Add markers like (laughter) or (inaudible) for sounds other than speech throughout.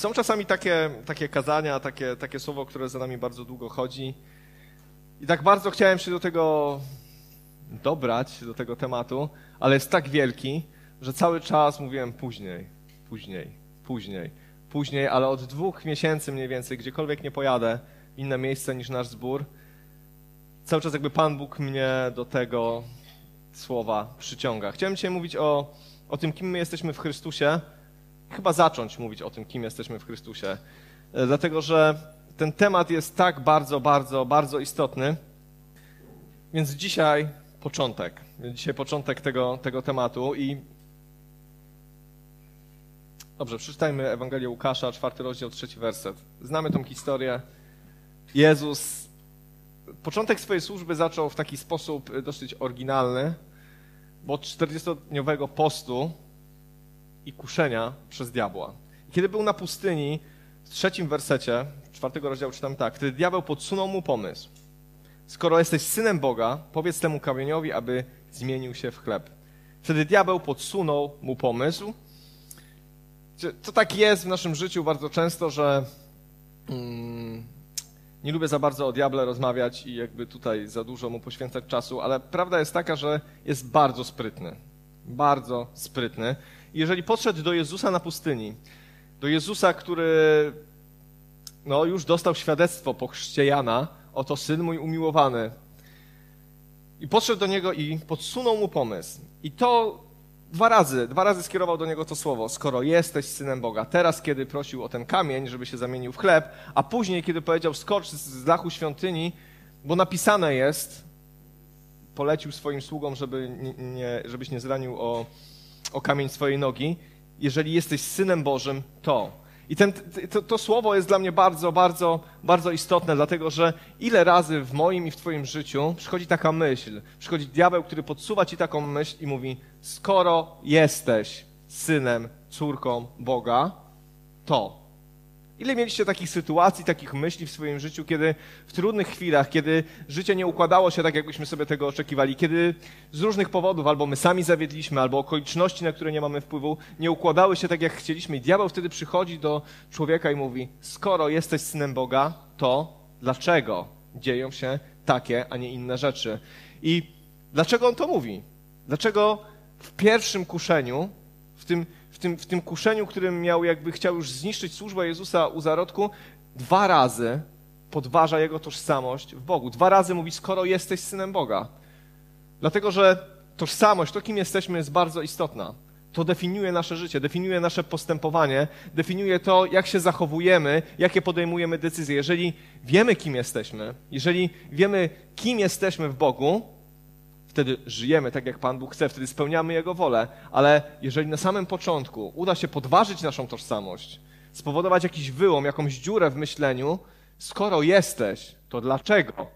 są czasami takie, takie kazania, takie, takie słowo, które za nami bardzo długo chodzi. I tak bardzo chciałem się do tego dobrać, do tego tematu, ale jest tak wielki, że cały czas mówiłem później, później, później, później, ale od dwóch miesięcy mniej więcej, gdziekolwiek nie pojadę, inne miejsce niż nasz zbór, cały czas jakby Pan Bóg mnie do tego słowa przyciąga. Chciałem dzisiaj mówić o, o tym, kim my jesteśmy w Chrystusie, chyba zacząć mówić o tym, kim jesteśmy w Chrystusie. E, dlatego, że ten temat jest tak bardzo, bardzo, bardzo istotny. Więc dzisiaj początek. Dzisiaj początek tego, tego tematu i Dobrze, przeczytajmy Ewangelię Łukasza, czwarty rozdział, trzeci werset. Znamy tą historię. Jezus początek swojej służby zaczął w taki sposób dosyć oryginalny, bo od 40-dniowego postu i kuszenia przez diabła. Kiedy był na pustyni, w trzecim wersecie, czwartego rozdziału czytam tak, wtedy diabeł podsunął mu pomysł. Skoro jesteś synem Boga, powiedz temu kamieniowi, aby zmienił się w chleb. Wtedy diabeł podsunął mu pomysł. To tak jest w naszym życiu bardzo często, że mm, nie lubię za bardzo o diable rozmawiać i jakby tutaj za dużo mu poświęcać czasu, ale prawda jest taka, że jest bardzo sprytny. Bardzo sprytny jeżeli podszedł do Jezusa na pustyni, do Jezusa, który no, już dostał świadectwo po chrzcie Jana, oto syn mój umiłowany, i podszedł do niego i podsunął mu pomysł. I to dwa razy, dwa razy skierował do niego to słowo, skoro jesteś synem Boga. Teraz, kiedy prosił o ten kamień, żeby się zamienił w chleb, a później, kiedy powiedział skocz z dachu świątyni, bo napisane jest, polecił swoim sługom, żeby nie, żebyś nie zranił o, o kamień swojej nogi. Jeżeli jesteś synem Bożym, to. I ten, to, to, słowo jest dla mnie bardzo, bardzo, bardzo istotne, dlatego że ile razy w moim i w Twoim życiu przychodzi taka myśl, przychodzi diabeł, który podsuwa Ci taką myśl i mówi: Skoro jesteś synem, córką Boga, to. Ile mieliście takich sytuacji, takich myśli w swoim życiu, kiedy w trudnych chwilach, kiedy życie nie układało się tak, jakbyśmy sobie tego oczekiwali, kiedy z różnych powodów albo my sami zawiedliśmy, albo okoliczności, na które nie mamy wpływu, nie układały się tak, jak chcieliśmy. I diabeł wtedy przychodzi do człowieka i mówi: Skoro jesteś synem Boga, to dlaczego dzieją się takie, a nie inne rzeczy? I dlaczego on to mówi? Dlaczego w pierwszym kuszeniu, w tym tym, w tym kuszeniu, którym miał, jakby chciał już zniszczyć służbę Jezusa u zarodku, dwa razy podważa jego tożsamość w Bogu. Dwa razy mówi, skoro jesteś synem Boga. Dlatego, że tożsamość, to kim jesteśmy, jest bardzo istotna. To definiuje nasze życie, definiuje nasze postępowanie, definiuje to, jak się zachowujemy, jakie podejmujemy decyzje. Jeżeli wiemy, kim jesteśmy, jeżeli wiemy, kim jesteśmy w Bogu, wtedy żyjemy tak, jak Pan Bóg chce, wtedy spełniamy Jego wolę. Ale jeżeli na samym początku uda się podważyć naszą tożsamość, spowodować jakiś wyłom, jakąś dziurę w myśleniu, skoro jesteś, to dlaczego?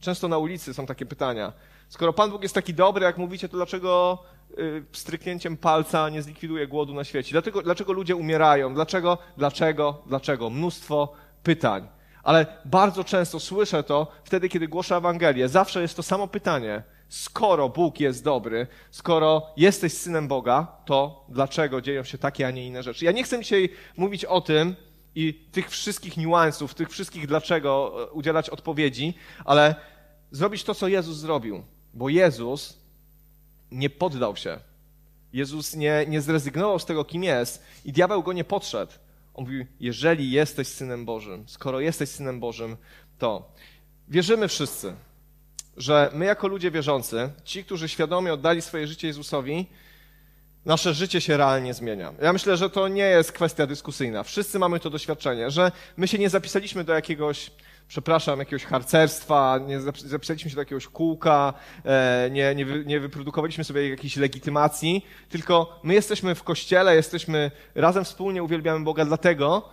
Często na ulicy są takie pytania. Skoro Pan Bóg jest taki dobry, jak mówicie, to dlaczego y, stryknięciem palca nie zlikwiduje głodu na świecie? Dlaczego, ludzie umierają? Dlaczego, dlaczego, dlaczego? Mnóstwo pytań. Ale bardzo często słyszę to wtedy, kiedy głoszę Ewangelię. Zawsze jest to samo pytanie skoro Bóg jest dobry, skoro jesteś synem Boga, to dlaczego dzieją się takie, a nie inne rzeczy? Ja nie chcę dzisiaj mówić o tym i tych wszystkich niuansów, tych wszystkich dlaczego e, udzielać odpowiedzi, ale zrobić to, co Jezus zrobił. Bo Jezus nie poddał się. Jezus nie, nie zrezygnował z tego, kim jest i diabeł go nie podszedł. On mówił, jeżeli jesteś synem Bożym, skoro jesteś synem Bożym, to wierzymy wszyscy, że my jako ludzie wierzący, ci, którzy świadomie oddali swoje życie Jezusowi, nasze życie się realnie zmienia. Ja myślę, że to nie jest kwestia dyskusyjna. Wszyscy mamy to doświadczenie, że my się nie zapisaliśmy do jakiegoś, przepraszam, jakiegoś harcerstwa, nie zapisaliśmy się do jakiegoś kółka, e, nie, nie, nie wyprodukowaliśmy sobie jakiejś legitymacji, tylko my jesteśmy w kościele, jesteśmy razem wspólnie uwielbiamy Boga dlatego,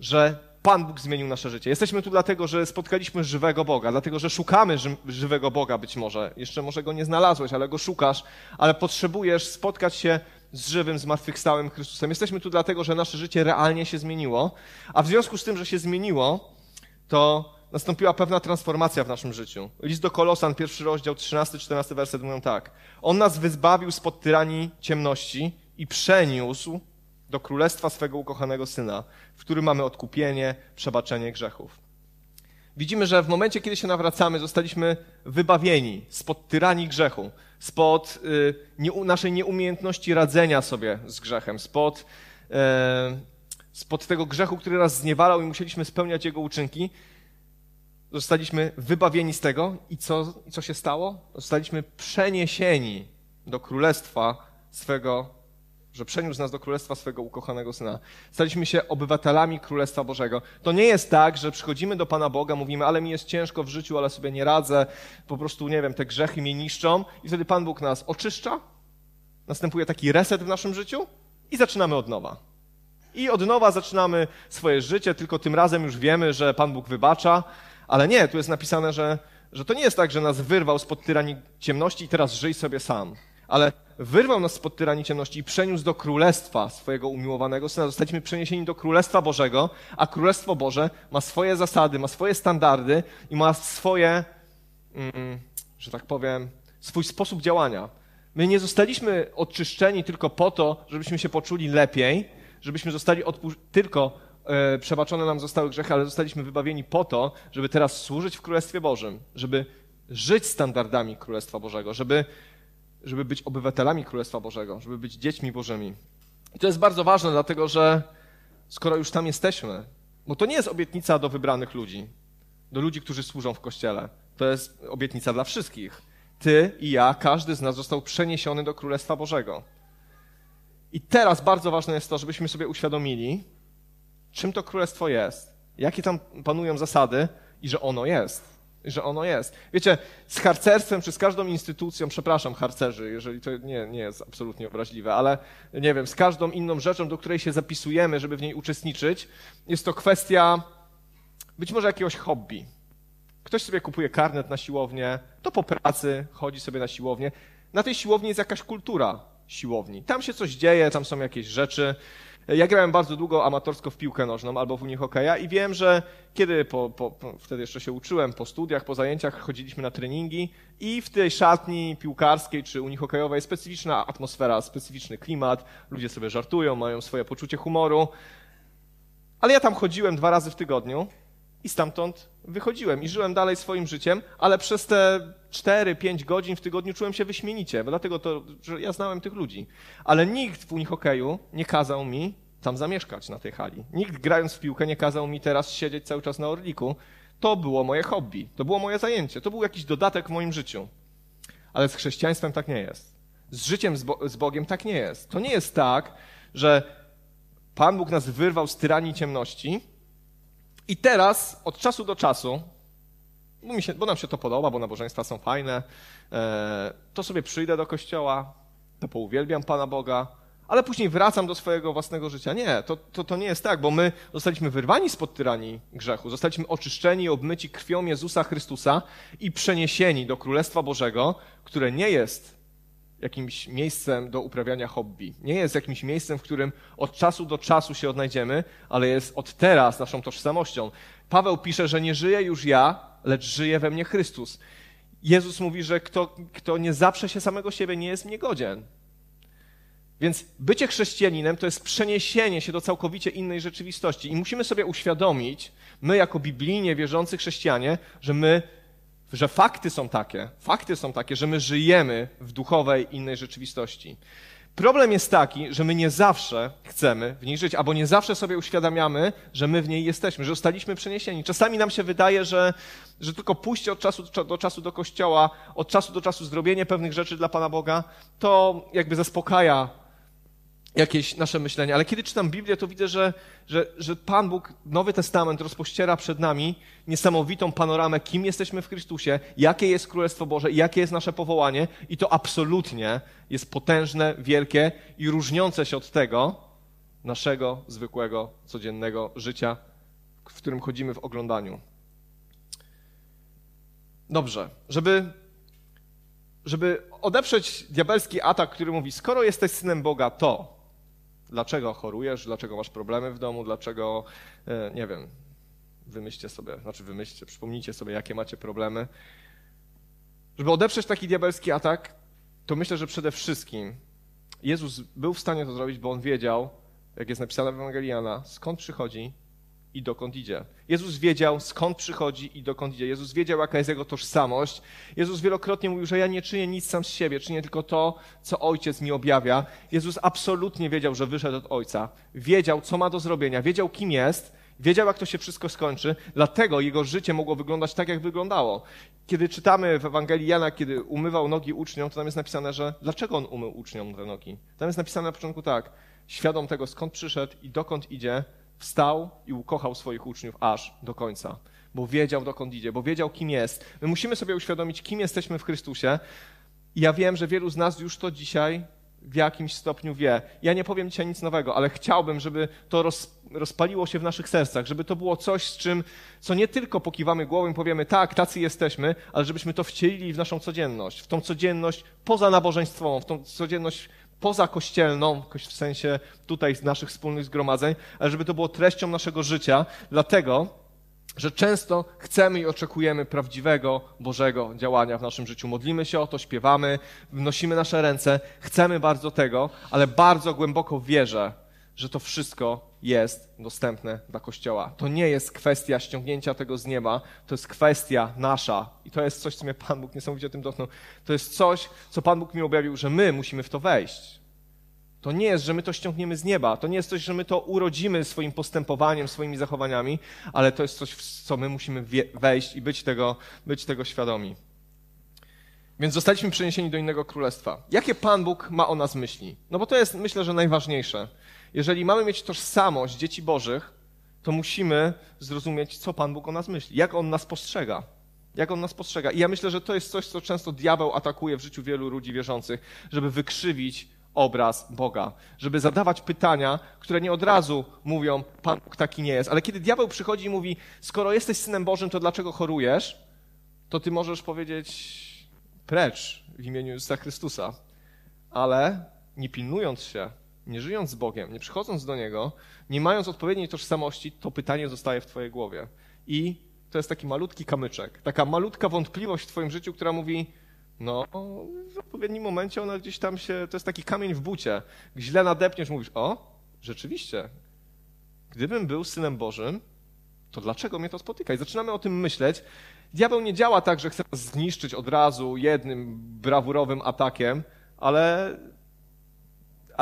że Pan Bóg zmienił nasze życie. Jesteśmy tu dlatego, że spotkaliśmy żywego Boga, dlatego, że szukamy ży żywego Boga być może. Jeszcze może go nie znalazłeś, ale go szukasz, ale potrzebujesz spotkać się z żywym, zmartwychwstałym Chrystusem. Jesteśmy tu dlatego, że nasze życie realnie się zmieniło, a w związku z tym, że się zmieniło, to nastąpiła pewna transformacja w naszym życiu. List do Kolosan, pierwszy rozdział, 13-14 werset mówią tak. On nas wyzbawił spod tyranii ciemności i przeniósł do królestwa swego ukochanego syna, w którym mamy odkupienie, przebaczenie grzechów. Widzimy, że w momencie, kiedy się nawracamy, zostaliśmy wybawieni spod tyranii grzechu, spod y, nie, naszej nieumiejętności radzenia sobie z grzechem, spod, y, spod tego grzechu, który nas zniewalał i musieliśmy spełniać jego uczynki. Zostaliśmy wybawieni z tego i co, co się stało? Zostaliśmy przeniesieni do królestwa swego że przeniósł nas do królestwa swego ukochanego syna. Staliśmy się obywatelami królestwa Bożego. To nie jest tak, że przychodzimy do Pana Boga, mówimy, ale mi jest ciężko w życiu, ale sobie nie radzę, po prostu, nie wiem, te grzechy mnie niszczą i wtedy Pan Bóg nas oczyszcza, następuje taki reset w naszym życiu i zaczynamy od nowa. I od nowa zaczynamy swoje życie, tylko tym razem już wiemy, że Pan Bóg wybacza, ale nie, tu jest napisane, że, że to nie jest tak, że nas wyrwał spod tyranii ciemności i teraz żyj sobie sam ale wyrwał nas spod tyranii ciemności i przeniósł do królestwa swojego umiłowanego syna. Zostaliśmy przeniesieni do królestwa Bożego, a królestwo Boże ma swoje zasady, ma swoje standardy i ma swoje, mm, że tak powiem, swój sposób działania. My nie zostaliśmy oczyszczeni tylko po to, żebyśmy się poczuli lepiej, żebyśmy zostali tylko e, przebaczone nam zostały grzechy, ale zostaliśmy wybawieni po to, żeby teraz służyć w Królestwie Bożym, żeby żyć standardami Królestwa Bożego, żeby żeby być obywatelami Królestwa Bożego, żeby być dziećmi Bożymi. I to jest bardzo ważne, dlatego że skoro już tam jesteśmy, bo to nie jest obietnica do wybranych ludzi, do ludzi, którzy służą w kościele. To jest obietnica dla wszystkich. Ty i ja, każdy z nas został przeniesiony do Królestwa Bożego. I teraz bardzo ważne jest to, żebyśmy sobie uświadomili, czym to królestwo jest, jakie tam panują zasady i że ono jest że ono jest. Wiecie, z harcerstwem czy z każdą instytucją, przepraszam harcerzy, jeżeli to nie, nie jest absolutnie obraźliwe, ale nie wiem, z każdą inną rzeczą, do której się zapisujemy, żeby w niej uczestniczyć, jest to kwestia być może jakiegoś hobby. Ktoś sobie kupuje karnet na siłownię, to po pracy chodzi sobie na siłownię. Na tej siłowni jest jakaś kultura siłowni. Tam się coś dzieje, tam są jakieś rzeczy. Ja grałem bardzo długo amatorsko w piłkę nożną albo w Unii Hokeja i wiem, że kiedy po, po, wtedy jeszcze się uczyłem, po studiach, po zajęciach chodziliśmy na treningi i w tej szatni piłkarskiej czy Unii Hokejowej jest specyficzna atmosfera, specyficzny klimat, ludzie sobie żartują, mają swoje poczucie humoru. Ale ja tam chodziłem dwa razy w tygodniu i stamtąd wychodziłem i żyłem dalej swoim życiem, ale przez te 4-5 godzin w tygodniu czułem się wyśmienicie, dlatego to, że ja znałem tych ludzi. Ale nikt w Unihokeju nie kazał mi tam zamieszkać na tej hali. Nikt grając w piłkę nie kazał mi teraz siedzieć cały czas na Orliku. To było moje hobby, to było moje zajęcie, to był jakiś dodatek w moim życiu. Ale z chrześcijaństwem tak nie jest. Z życiem z, Bo z Bogiem tak nie jest. To nie jest tak, że Pan Bóg nas wyrwał z tyranii ciemności, i teraz, od czasu do czasu, bo, się, bo nam się to podoba, bo nabożeństwa są fajne, e, to sobie przyjdę do kościoła, to pouwielbiam Pana Boga, ale później wracam do swojego własnego życia. Nie, to, to, to nie jest tak, bo my zostaliśmy wyrwani spod tyranii grzechu, zostaliśmy oczyszczeni, obmyci krwią Jezusa Chrystusa i przeniesieni do Królestwa Bożego, które nie jest jakimś miejscem do uprawiania hobby. Nie jest jakimś miejscem, w którym od czasu do czasu się odnajdziemy, ale jest od teraz naszą tożsamością. Paweł pisze, że nie żyję już ja, lecz żyje we mnie Chrystus. Jezus mówi, że kto, kto nie zaprze się samego siebie, nie jest mnie godzien. Więc bycie chrześcijaninem to jest przeniesienie się do całkowicie innej rzeczywistości. I musimy sobie uświadomić, my jako biblijnie wierzący chrześcijanie, że my że fakty są takie, fakty są takie, że my żyjemy w duchowej innej rzeczywistości. Problem jest taki, że my nie zawsze chcemy w niej żyć, albo nie zawsze sobie uświadamiamy, że my w niej jesteśmy, że zostaliśmy przeniesieni. Czasami nam się wydaje, że, że tylko pójście od czasu do czasu do kościoła, od czasu do czasu zrobienie pewnych rzeczy dla Pana Boga, to jakby zaspokaja jakieś nasze myślenie, ale kiedy czytam Biblię, to widzę, że, że, że Pan Bóg, Nowy Testament rozpościera przed nami niesamowitą panoramę, kim jesteśmy w Chrystusie, jakie jest Królestwo Boże i jakie jest nasze powołanie i to absolutnie jest potężne, wielkie i różniące się od tego naszego zwykłego, codziennego życia, w którym chodzimy w oglądaniu. Dobrze, żeby żeby odeprzeć diabelski atak, który mówi, skoro jesteś synem Boga, to dlaczego chorujesz, dlaczego masz problemy w domu, dlaczego, e, nie wiem, wymyślcie sobie, znaczy wymyślcie, przypomnijcie sobie, jakie macie problemy. Żeby odeprzeć taki diabelski atak, to myślę, że przede wszystkim Jezus był w stanie to zrobić, bo on wiedział, jak jest napisane w Ewangelii skąd przychodzi i dokąd idzie. Jezus wiedział, skąd przychodzi i dokąd idzie. Jezus wiedział, jaka jest jego tożsamość. Jezus wielokrotnie mówił, że ja nie czynię nic sam z siebie, czynię tylko to, co Ojciec mi objawia. Jezus absolutnie wiedział, że wyszedł od Ojca. Wiedział, co ma do zrobienia, wiedział, kim jest, wiedział, jak to się wszystko skończy, dlatego jego życie mogło wyglądać tak, jak wyglądało. Kiedy czytamy w Ewangelii Jana, kiedy umywał nogi uczniom, to tam jest napisane, że dlaczego on umył uczniom te nogi? Tam jest napisane na początku tak, świadom tego, skąd przyszedł i dokąd idzie, wstał i ukochał swoich uczniów aż do końca, bo wiedział, dokąd idzie, bo wiedział, kim jest. My musimy sobie uświadomić, kim jesteśmy w Chrystusie. Ja wiem, że wielu z nas już to dzisiaj w jakimś stopniu wie. Ja nie powiem dzisiaj nic nowego, ale chciałbym, żeby to roz, rozpaliło się w naszych sercach, żeby to było coś, z czym, co nie tylko pokiwamy głową i powiemy, tak, tacy jesteśmy, ale żebyśmy to wcielili w naszą codzienność, w tą codzienność poza nabożeństwową, w tą codzienność poza kościelną, w sensie tutaj z naszych wspólnych zgromadzeń, ale żeby to było treścią naszego życia, dlatego, że często chcemy i oczekujemy prawdziwego Bożego działania w naszym życiu. Modlimy się o to, śpiewamy, wnosimy nasze ręce, chcemy bardzo tego, ale bardzo głęboko wierzę, że to wszystko jest dostępne dla Kościoła. To nie jest kwestia ściągnięcia tego z nieba, to jest kwestia nasza. I to jest coś, co mnie Pan Bóg niesamowicie tym dotknął. To jest coś, co Pan Bóg mi objawił, że my musimy w to wejść. To nie jest, że my to ściągniemy z nieba. To nie jest coś, że my to urodzimy swoim postępowaniem, swoimi zachowaniami, ale to jest coś, w co my musimy wejść i być tego, być tego świadomi. Więc zostaliśmy przeniesieni do innego królestwa. Jakie Pan Bóg ma o nas myśli? No bo to jest, myślę, że najważniejsze. Jeżeli mamy mieć tożsamość dzieci Bożych, to musimy zrozumieć, co Pan Bóg o nas myśli, jak On nas postrzega. Jak On nas postrzega. I ja myślę, że to jest coś, co często diabeł atakuje w życiu wielu ludzi wierzących, żeby wykrzywić obraz Boga, żeby zadawać pytania, które nie od razu mówią, Pan Bóg taki nie jest. Ale kiedy diabeł przychodzi i mówi, skoro jesteś synem Bożym, to dlaczego chorujesz? To ty możesz powiedzieć, precz w imieniu Jezusa Chrystusa. Ale nie pilnując się, nie żyjąc z Bogiem, nie przychodząc do Niego, nie mając odpowiedniej tożsamości, to pytanie zostaje w Twojej głowie. I to jest taki malutki kamyczek, taka malutka wątpliwość w Twoim życiu, która mówi, no, w odpowiednim momencie ona gdzieś tam się, to jest taki kamień w bucie. Źle nadepniesz, mówisz, o, rzeczywiście, gdybym był Synem Bożym, to dlaczego mnie to spotyka? I zaczynamy o tym myśleć. Diabeł nie działa tak, że chce nas zniszczyć od razu jednym brawurowym atakiem, ale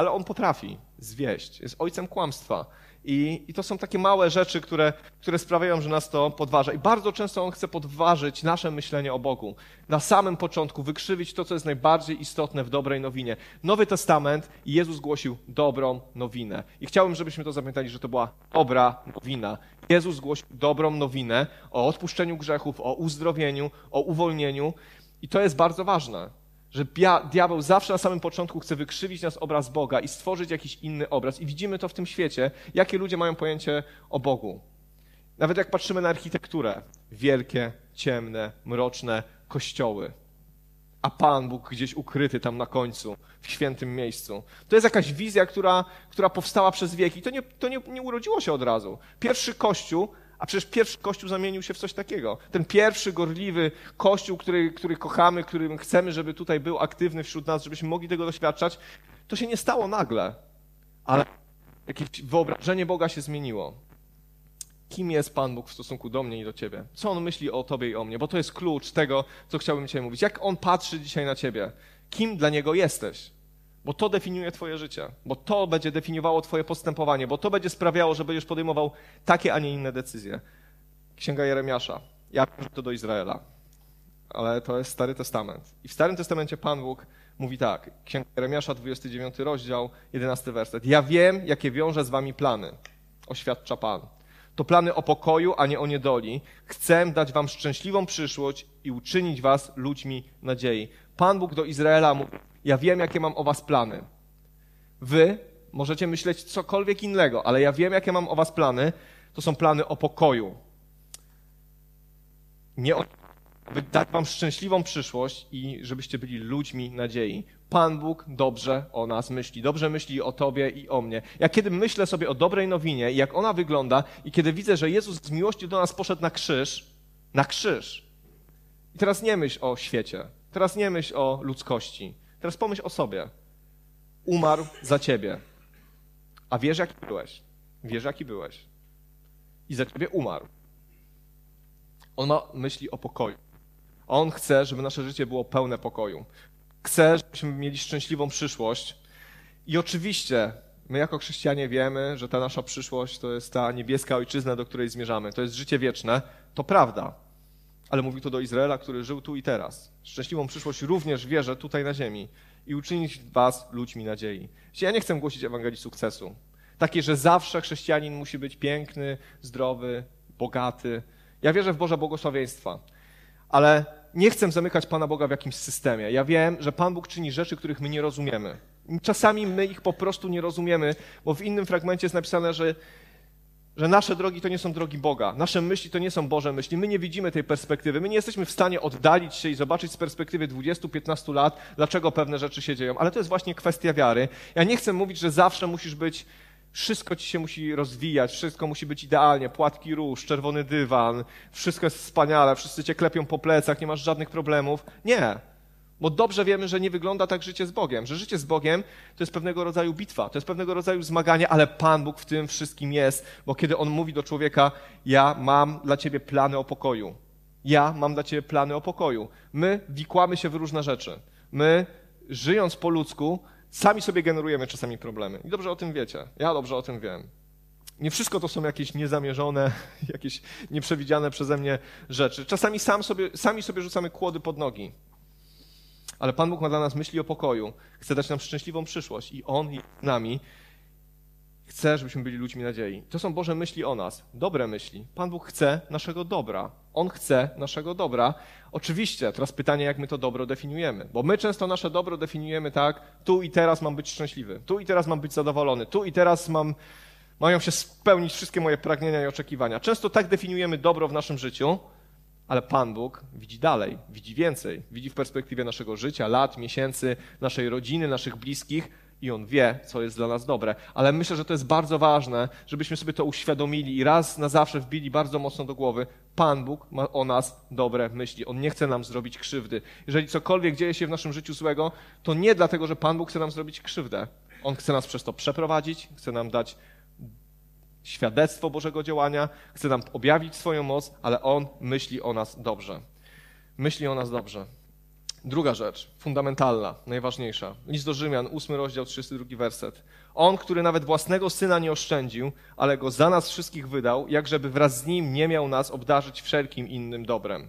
ale on potrafi zwieść. Jest ojcem kłamstwa. I, I, to są takie małe rzeczy, które, które sprawiają, że nas to podważa. I bardzo często on chce podważyć nasze myślenie o Bogu. Na samym początku wykrzywić to, co jest najbardziej istotne w dobrej nowinie. Nowy Testament i Jezus głosił dobrą nowinę. I chciałbym, żebyśmy to zapamiętali, że to była dobra nowina. Jezus głosił dobrą nowinę o odpuszczeniu grzechów, o uzdrowieniu, o uwolnieniu. I to jest bardzo ważne że diabeł zawsze na samym początku chce wykrzywić nas obraz Boga i stworzyć jakiś inny obraz. I widzimy to w tym świecie, jakie ludzie mają pojęcie o Bogu. Nawet jak patrzymy na architekturę, wielkie, ciemne, mroczne kościoły, a Pan Bóg gdzieś ukryty tam na końcu, w świętym miejscu. To jest jakaś wizja, która, która powstała przez wieki. To, nie, to nie, nie urodziło się od razu. Pierwszy kościół a przecież pierwszy Kościół zamienił się w coś takiego. Ten pierwszy gorliwy Kościół, który, który kochamy, którym chcemy, żeby tutaj był aktywny wśród nas, żebyśmy mogli tego doświadczać, to się nie stało nagle. Ale jakieś wyobrażenie Boga się zmieniło. Kim jest Pan Bóg w stosunku do mnie i do Ciebie? Co On myśli o Tobie i o mnie? Bo to jest klucz tego, co chciałbym dzisiaj mówić. Jak On patrzy dzisiaj na Ciebie? Kim dla Niego jesteś? Bo to definiuje Twoje życie, bo to będzie definiowało Twoje postępowanie, bo to będzie sprawiało, że będziesz podejmował takie, a nie inne decyzje. Księga Jeremiasza. Ja piszę to do Izraela, ale to jest Stary Testament. I w Starym Testamencie Pan Bóg mówi tak. Księga Jeremiasza, 29 rozdział, 11 werset. Ja wiem, jakie wiąże z wami plany, oświadcza Pan. To plany o pokoju, a nie o niedoli. Chcę dać wam szczęśliwą przyszłość i uczynić was ludźmi nadziei. Pan Bóg do Izraela mówi, ja wiem, jakie mam o was plany. Wy możecie myśleć cokolwiek innego, ale ja wiem, jakie mam o was plany. To są plany o pokoju. Nie o by dać wam szczęśliwą przyszłość i żebyście byli ludźmi nadziei. Pan Bóg dobrze o nas myśli, dobrze myśli o tobie i o mnie. Ja kiedy myślę sobie o dobrej nowinie i jak ona wygląda i kiedy widzę, że Jezus z miłości do nas poszedł na krzyż, na krzyż. I teraz nie myśl o świecie, teraz nie myśl o ludzkości, Teraz pomyśl o sobie. Umarł za ciebie. A wiesz, jaki byłeś. Wiesz, jaki byłeś. I za ciebie umarł. On ma myśli o pokoju. On chce, żeby nasze życie było pełne pokoju. Chce, żebyśmy mieli szczęśliwą przyszłość. I oczywiście my jako chrześcijanie wiemy, że ta nasza przyszłość to jest ta niebieska ojczyzna, do której zmierzamy. To jest życie wieczne. To prawda. Ale mówi to do Izraela, który żył tu i teraz. Szczęśliwą przyszłość również wierzę tutaj na ziemi i uczynić was ludźmi nadziei. Ja nie chcę głosić Ewangelii sukcesu. Takie, że zawsze chrześcijanin musi być piękny, zdrowy, bogaty. Ja wierzę w Boże błogosławieństwa, ale nie chcę zamykać Pana Boga w jakimś systemie. Ja wiem, że Pan Bóg czyni rzeczy, których my nie rozumiemy. Czasami my ich po prostu nie rozumiemy, bo w innym fragmencie jest napisane, że, że nasze drogi to nie są drogi Boga, nasze myśli to nie są Boże myśli. My nie widzimy tej perspektywy. My nie jesteśmy w stanie oddalić się i zobaczyć z perspektywy 20-15 lat, dlaczego pewne rzeczy się dzieją. Ale to jest właśnie kwestia wiary. Ja nie chcę mówić, że zawsze musisz być wszystko ci się musi rozwijać, wszystko musi być idealnie, płatki róż, czerwony dywan, wszystko jest wspaniale, wszyscy cię klepią po plecach, nie masz żadnych problemów. Nie. Bo dobrze wiemy, że nie wygląda tak życie z Bogiem, że życie z Bogiem to jest pewnego rodzaju bitwa, to jest pewnego rodzaju zmaganie, ale Pan Bóg w tym wszystkim jest, bo kiedy On mówi do człowieka, ja mam dla ciebie plany o pokoju. Ja mam dla ciebie plany o pokoju. My wikłamy się w różne rzeczy. My, żyjąc po ludzku, Sami sobie generujemy czasami problemy. I dobrze o tym wiecie. Ja dobrze o tym wiem. Nie wszystko to są jakieś niezamierzone, (laughs) jakieś nieprzewidziane przeze mnie rzeczy. Czasami sam sobie, sami sobie rzucamy kłody pod nogi. Ale Pan Bóg ma dla nas myśli o pokoju. Chce dać nam szczęśliwą przyszłość i On z nami chce, żebyśmy byli ludźmi nadziei. To są Boże myśli o nas, dobre myśli. Pan Bóg chce naszego dobra. On chce naszego dobra. Oczywiście, teraz pytanie, jak my to dobro definiujemy. Bo my często nasze dobro definiujemy tak, tu i teraz mam być szczęśliwy, tu i teraz mam być zadowolony, tu i teraz mam, mają się spełnić wszystkie moje pragnienia i oczekiwania. Często tak definiujemy dobro w naszym życiu, ale Pan Bóg widzi dalej, widzi więcej. Widzi w perspektywie naszego życia, lat, miesięcy, naszej rodziny, naszych bliskich i On wie, co jest dla nas dobre. Ale myślę, że to jest bardzo ważne, żebyśmy sobie to uświadomili i raz na zawsze wbili bardzo mocno do głowy. Pan Bóg ma o nas dobre myśli. On nie chce nam zrobić krzywdy. Jeżeli cokolwiek dzieje się w naszym życiu złego, to nie dlatego, że Pan Bóg chce nam zrobić krzywdę. On chce nas przez to przeprowadzić, chce nam dać świadectwo Bożego działania, chce nam objawić swoją moc, ale On myśli o nas dobrze. Myśli o nas dobrze. Druga rzecz, fundamentalna, najważniejsza. List do Rzymian, 8 rozdział, 32 werset. On, który nawet własnego syna nie oszczędził, ale go za nas wszystkich wydał, jak żeby wraz z nim nie miał nas obdarzyć wszelkim innym dobrem.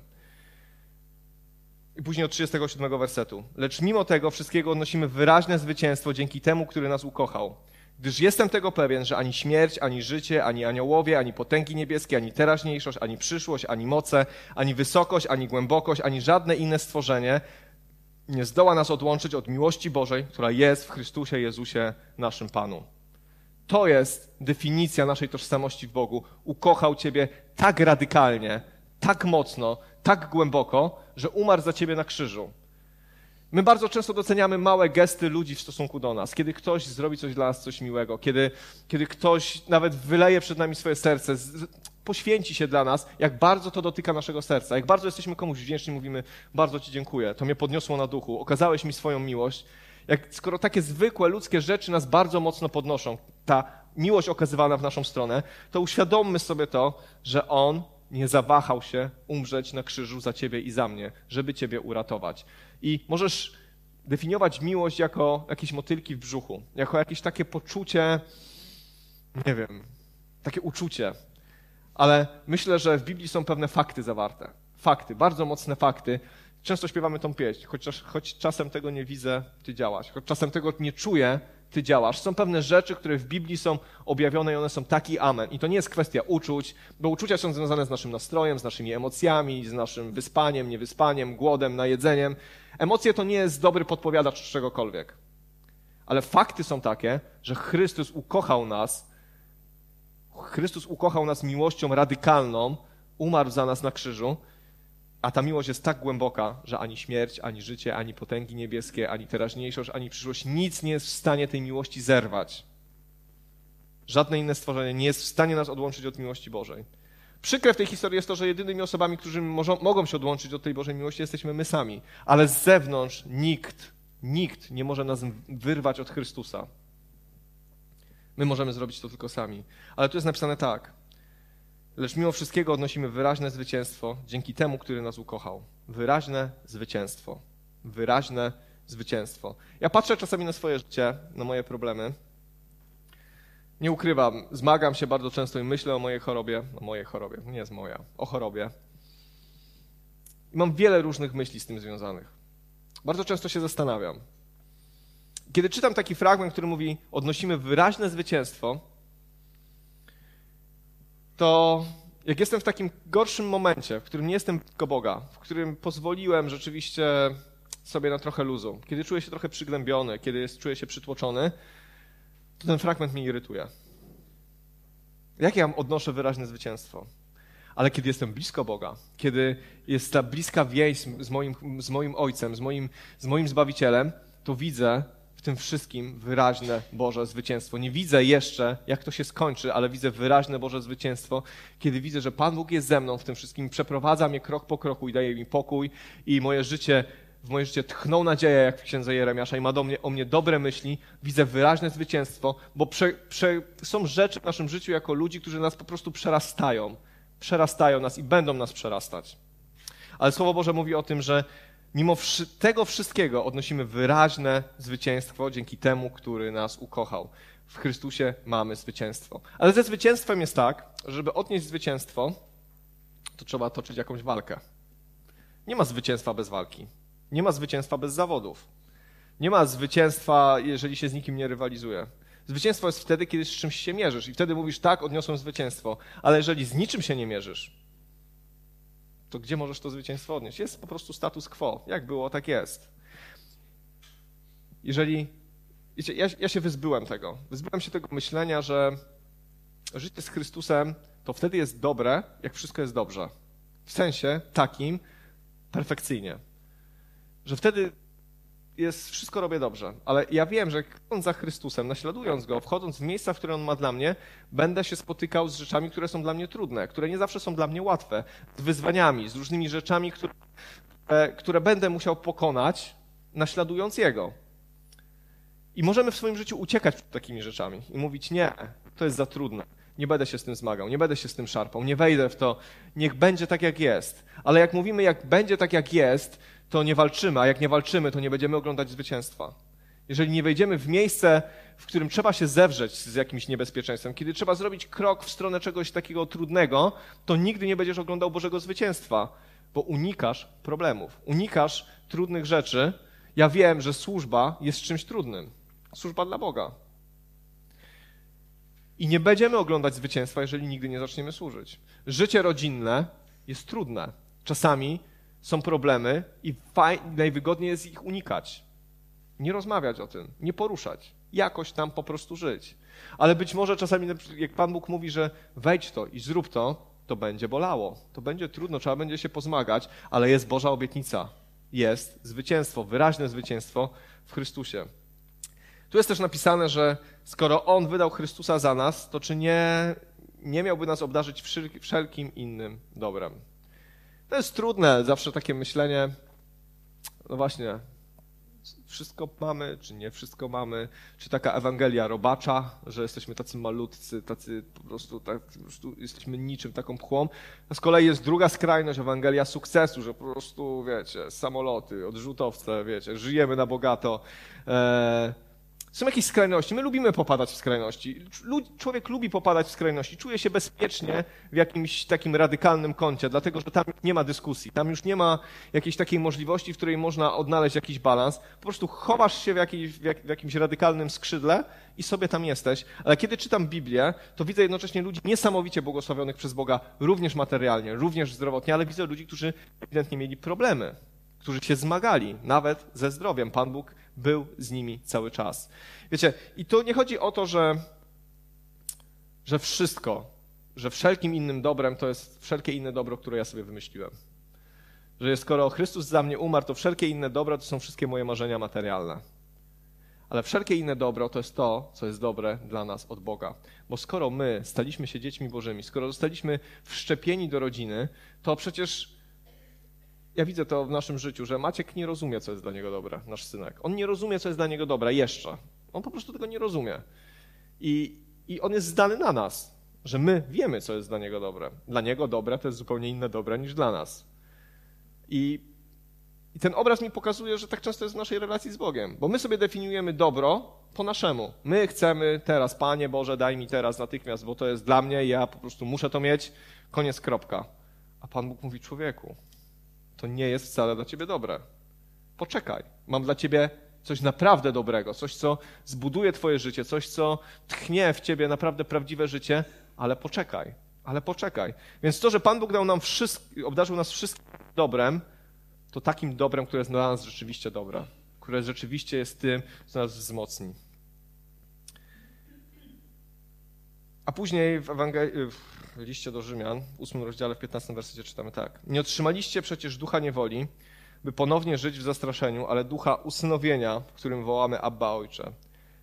I później od 37 wersetu. Lecz mimo tego wszystkiego odnosimy wyraźne zwycięstwo dzięki temu, który nas ukochał. Gdyż jestem tego pewien, że ani śmierć, ani życie, ani aniołowie, ani potęgi niebieskie, ani teraźniejszość, ani przyszłość, ani moce, ani wysokość, ani głębokość, ani żadne inne stworzenie nie zdoła nas odłączyć od miłości Bożej, która jest w Chrystusie Jezusie, naszym Panu. To jest definicja naszej tożsamości w Bogu. Ukochał Ciebie tak radykalnie, tak mocno, tak głęboko, że umarł za Ciebie na krzyżu. My bardzo często doceniamy małe gesty ludzi w stosunku do nas. Kiedy ktoś zrobi coś dla nas, coś miłego, kiedy, kiedy ktoś nawet wyleje przed nami swoje serce, z, poświęci się dla nas, jak bardzo to dotyka naszego serca, jak bardzo jesteśmy komuś wdzięczni, mówimy, bardzo Ci dziękuję, to mnie podniosło na duchu, okazałeś mi swoją miłość. Jak, skoro takie zwykłe ludzkie rzeczy nas bardzo mocno podnoszą, ta miłość okazywana w naszą stronę, to uświadommy sobie to, że On nie zawahał się umrzeć na krzyżu za Ciebie i za mnie, żeby Ciebie uratować. I możesz definiować miłość jako jakieś motylki w brzuchu, jako jakieś takie poczucie, nie wiem, takie uczucie. Ale myślę, że w Biblii są pewne fakty zawarte. Fakty, bardzo mocne fakty. Często śpiewamy tą pieśń, choć, choć czasem tego nie widzę, Ty działasz, choć czasem tego nie czuję, ty działasz. Są pewne rzeczy, które w Biblii są objawione i one są taki amen. I to nie jest kwestia uczuć, bo uczucia są związane z naszym nastrojem, z naszymi emocjami, z naszym wyspaniem, niewyspaniem, głodem, najedzeniem. Emocje to nie jest dobry podpowiadacz czegokolwiek. Ale fakty są takie, że Chrystus ukochał nas, Chrystus ukochał nas miłością radykalną, umarł za nas na krzyżu a ta miłość jest tak głęboka, że ani śmierć, ani życie, ani potęgi niebieskie, ani teraźniejszość, ani przyszłość, nic nie jest w stanie tej miłości zerwać. Żadne inne stworzenie nie jest w stanie nas odłączyć od miłości Bożej. Przykre w tej historii jest to, że jedynymi osobami, którzy może, mogą się odłączyć od tej Bożej miłości, jesteśmy my sami. Ale z zewnątrz nikt, nikt nie może nas wyrwać od Chrystusa. My możemy zrobić to tylko sami. Ale tu jest napisane tak. Lecz mimo wszystkiego odnosimy wyraźne zwycięstwo dzięki temu, który nas ukochał. Wyraźne zwycięstwo. Wyraźne zwycięstwo. Ja patrzę czasami na swoje życie, na moje problemy. Nie ukrywam, zmagam się bardzo często i myślę o mojej chorobie. O mojej chorobie, nie jest moja, o chorobie. I mam wiele różnych myśli z tym związanych. Bardzo często się zastanawiam. Kiedy czytam taki fragment, który mówi: Odnosimy wyraźne zwycięstwo, to jak jestem w takim gorszym momencie, w którym nie jestem blisko Boga, w którym pozwoliłem rzeczywiście sobie na trochę luzu, kiedy czuję się trochę przygnębiony, kiedy jest, czuję się przytłoczony, to ten fragment mnie irytuje. Jak ja odnoszę wyraźne zwycięstwo? Ale kiedy jestem blisko Boga, kiedy jest ta bliska więź z moim, z moim Ojcem, z moim, z moim Zbawicielem, to widzę, w tym wszystkim wyraźne Boże zwycięstwo. Nie widzę jeszcze, jak to się skończy, ale widzę wyraźne Boże zwycięstwo, kiedy widzę, że Pan Bóg jest ze mną w tym wszystkim, przeprowadza mnie krok po kroku i daje mi pokój i moje życie, w moje życie tchnął nadzieję, jak w księdze Jeremiasza i ma do mnie, o mnie dobre myśli, widzę wyraźne zwycięstwo, bo prze, prze, są rzeczy w naszym życiu jako ludzi, którzy nas po prostu przerastają. Przerastają nas i będą nas przerastać. Ale Słowo Boże mówi o tym, że Mimo tego wszystkiego odnosimy wyraźne zwycięstwo dzięki temu, który nas ukochał. W Chrystusie mamy zwycięstwo. Ale ze zwycięstwem jest tak, że żeby odnieść zwycięstwo, to trzeba toczyć jakąś walkę. Nie ma zwycięstwa bez walki. Nie ma zwycięstwa bez zawodów. Nie ma zwycięstwa, jeżeli się z nikim nie rywalizuje. Zwycięstwo jest wtedy, kiedy z czymś się mierzysz i wtedy mówisz, tak, odniosłem zwycięstwo. Ale jeżeli z niczym się nie mierzysz, to gdzie możesz to zwycięstwo odnieść? Jest po prostu status quo. Jak było, tak jest. Jeżeli. Wiecie, ja, ja się wyzbyłem tego. Wyzbyłem się tego myślenia, że życie z Chrystusem to wtedy jest dobre, jak wszystko jest dobrze. W sensie takim perfekcyjnie. Że wtedy jest, wszystko robię dobrze, ale ja wiem, że idąc za Chrystusem, naśladując Go, wchodząc w miejsca, w które On ma dla mnie, będę się spotykał z rzeczami, które są dla mnie trudne, które nie zawsze są dla mnie łatwe, z wyzwaniami, z różnymi rzeczami, które, które będę musiał pokonać, naśladując Jego. I możemy w swoim życiu uciekać przed takimi rzeczami i mówić, nie, to jest za trudne, nie będę się z tym zmagał, nie będę się z tym szarpał, nie wejdę w to, niech będzie tak, jak jest. Ale jak mówimy, jak będzie tak, jak jest, to nie walczymy, a jak nie walczymy, to nie będziemy oglądać zwycięstwa. Jeżeli nie wejdziemy w miejsce, w którym trzeba się zewrzeć z jakimś niebezpieczeństwem, kiedy trzeba zrobić krok w stronę czegoś takiego trudnego, to nigdy nie będziesz oglądał Bożego zwycięstwa, bo unikasz problemów, unikasz trudnych rzeczy. Ja wiem, że służba jest czymś trudnym. Służba dla Boga. I nie będziemy oglądać zwycięstwa, jeżeli nigdy nie zaczniemy służyć. Życie rodzinne jest trudne. Czasami są problemy i najwygodniej jest ich unikać. Nie rozmawiać o tym, nie poruszać. Jakoś tam po prostu żyć. Ale być może czasami, jak Pan Bóg mówi, że wejdź to i zrób to, to będzie bolało. To będzie trudno, trzeba będzie się pozmagać, ale jest Boża obietnica. Jest zwycięstwo, wyraźne zwycięstwo w Chrystusie. Tu jest też napisane, że skoro On wydał Chrystusa za nas, to czy nie, nie miałby nas obdarzyć wszelkim innym dobrem? To jest trudne, zawsze takie myślenie, no właśnie, wszystko mamy, czy nie wszystko mamy, czy taka Ewangelia robacza, że jesteśmy tacy malutcy, tacy po prostu, tak, po prostu jesteśmy niczym taką pchłą. A z kolei jest druga skrajność, Ewangelia sukcesu, że po prostu, wiecie, samoloty, odrzutowce, wiecie, żyjemy na bogato. Eee, są jakieś skrajności. My lubimy popadać w skrajności. Człowiek lubi popadać w skrajności. Czuje się bezpiecznie w jakimś takim radykalnym kącie, dlatego że tam nie ma dyskusji. Tam już nie ma jakiejś takiej możliwości, w której można odnaleźć jakiś balans. Po prostu chowasz się w, jakiej, w, jak, w jakimś radykalnym skrzydle i sobie tam jesteś. Ale kiedy czytam Biblię, to widzę jednocześnie ludzi niesamowicie błogosławionych przez Boga, również materialnie, również zdrowotnie, ale widzę ludzi, którzy ewidentnie mieli problemy którzy się zmagali, nawet ze zdrowiem. Pan Bóg był z nimi cały czas. Wiecie, i tu nie chodzi o to, że, że wszystko, że wszelkim innym dobrem to jest wszelkie inne dobro, które ja sobie wymyśliłem. Że skoro Chrystus za mnie umarł, to wszelkie inne dobro to są wszystkie moje marzenia materialne. Ale wszelkie inne dobro to jest to, co jest dobre dla nas od Boga. Bo skoro my staliśmy się dziećmi Bożymi, skoro zostaliśmy wszczepieni do rodziny, to przecież ja widzę to w naszym życiu, że Maciek nie rozumie, co jest dla niego dobre, nasz synek. On nie rozumie, co jest dla niego dobre jeszcze. On po prostu tego nie rozumie. I i on jest zdany na nas, że my wiemy, co jest dla niego dobre. Dla niego dobre to jest zupełnie inne dobre niż dla nas. I, I ten obraz mi pokazuje, że tak często jest w naszej relacji z Bogiem, bo my sobie definiujemy dobro po naszemu. My chcemy teraz, Panie Boże, daj mi teraz natychmiast, bo to jest dla mnie, ja po prostu muszę to mieć, koniec, kropka. A Pan Bóg mówi, człowieku, to nie jest wcale dla ciebie dobre. Poczekaj, mam dla ciebie coś naprawdę dobrego, coś, co zbuduje twoje życie, coś, co tchnie w ciebie naprawdę prawdziwe życie, ale poczekaj, ale poczekaj. Więc to, że Pan Bóg dał nam wszystko, obdarzył nas wszystkim dobrem, to takim dobrem, które jest dla nas rzeczywiście dobre, które rzeczywiście jest tym, co nas wzmocni. A później w, Ewangelii, liście do Rzymian, w ósmym rozdziale, w 15 wersecie czytamy tak. Nie otrzymaliście przecież ducha niewoli, by ponownie żyć w zastraszeniu, ale ducha usynowienia, w którym wołamy Abba Ojcze.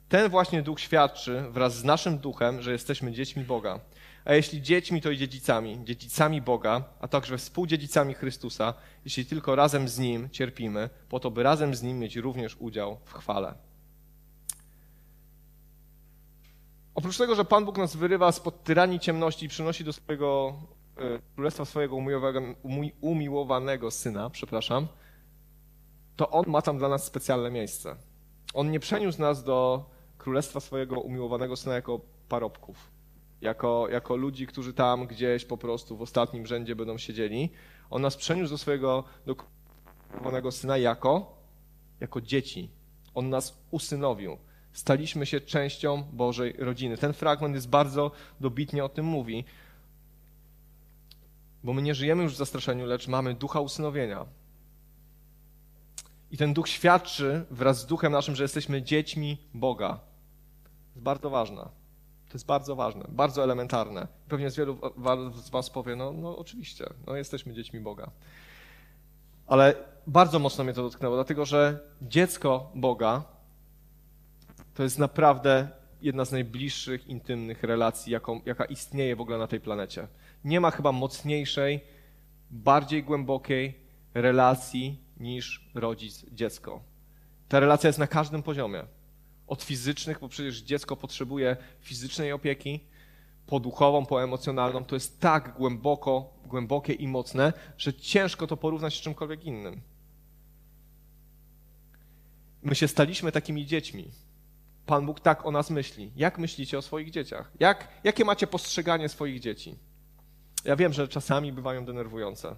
Ten właśnie duch świadczy wraz z naszym duchem, że jesteśmy dziećmi Boga. A jeśli dziećmi, to i dziedzicami, dziedzicami Boga, a także współdziedzicami Chrystusa, jeśli tylko razem z Nim cierpimy, po to, by razem z Nim mieć również udział w chwale. Oprócz tego, że Pan Bóg nas wyrywa spod tyranii ciemności i przynosi do swojego e, królestwa swojego umiłowanego syna, przepraszam, to On ma tam dla nas specjalne miejsce. On nie przeniósł nas do królestwa swojego umiłowanego syna jako parobków, jako, jako ludzi, którzy tam gdzieś po prostu w ostatnim rzędzie będą siedzieli. On nas przeniósł do swojego do umiłowanego syna jako, jako dzieci. On nas usynowił. Staliśmy się częścią Bożej rodziny. Ten fragment jest bardzo dobitnie o tym mówi. Bo my nie żyjemy już w zastraszeniu, lecz mamy ducha usynowienia. I ten duch świadczy wraz z duchem naszym, że jesteśmy dziećmi Boga. To jest bardzo ważne. To jest bardzo ważne, bardzo elementarne. Pewnie z wielu z Was powie, no, no oczywiście, no jesteśmy dziećmi Boga. Ale bardzo mocno mnie to dotknęło, dlatego że dziecko Boga to jest naprawdę jedna z najbliższych, intymnych relacji, jaką, jaka istnieje w ogóle na tej planecie. Nie ma chyba mocniejszej, bardziej głębokiej relacji niż rodzic dziecko. Ta relacja jest na każdym poziomie. Od fizycznych, bo przecież dziecko potrzebuje fizycznej opieki, po duchową, po emocjonalną. To jest tak głęboko, głębokie i mocne, że ciężko to porównać z czymkolwiek innym. My się staliśmy takimi dziećmi. Pan Bóg tak o nas myśli. Jak myślicie o swoich dzieciach? Jak, jakie macie postrzeganie swoich dzieci? Ja wiem, że czasami bywają denerwujące.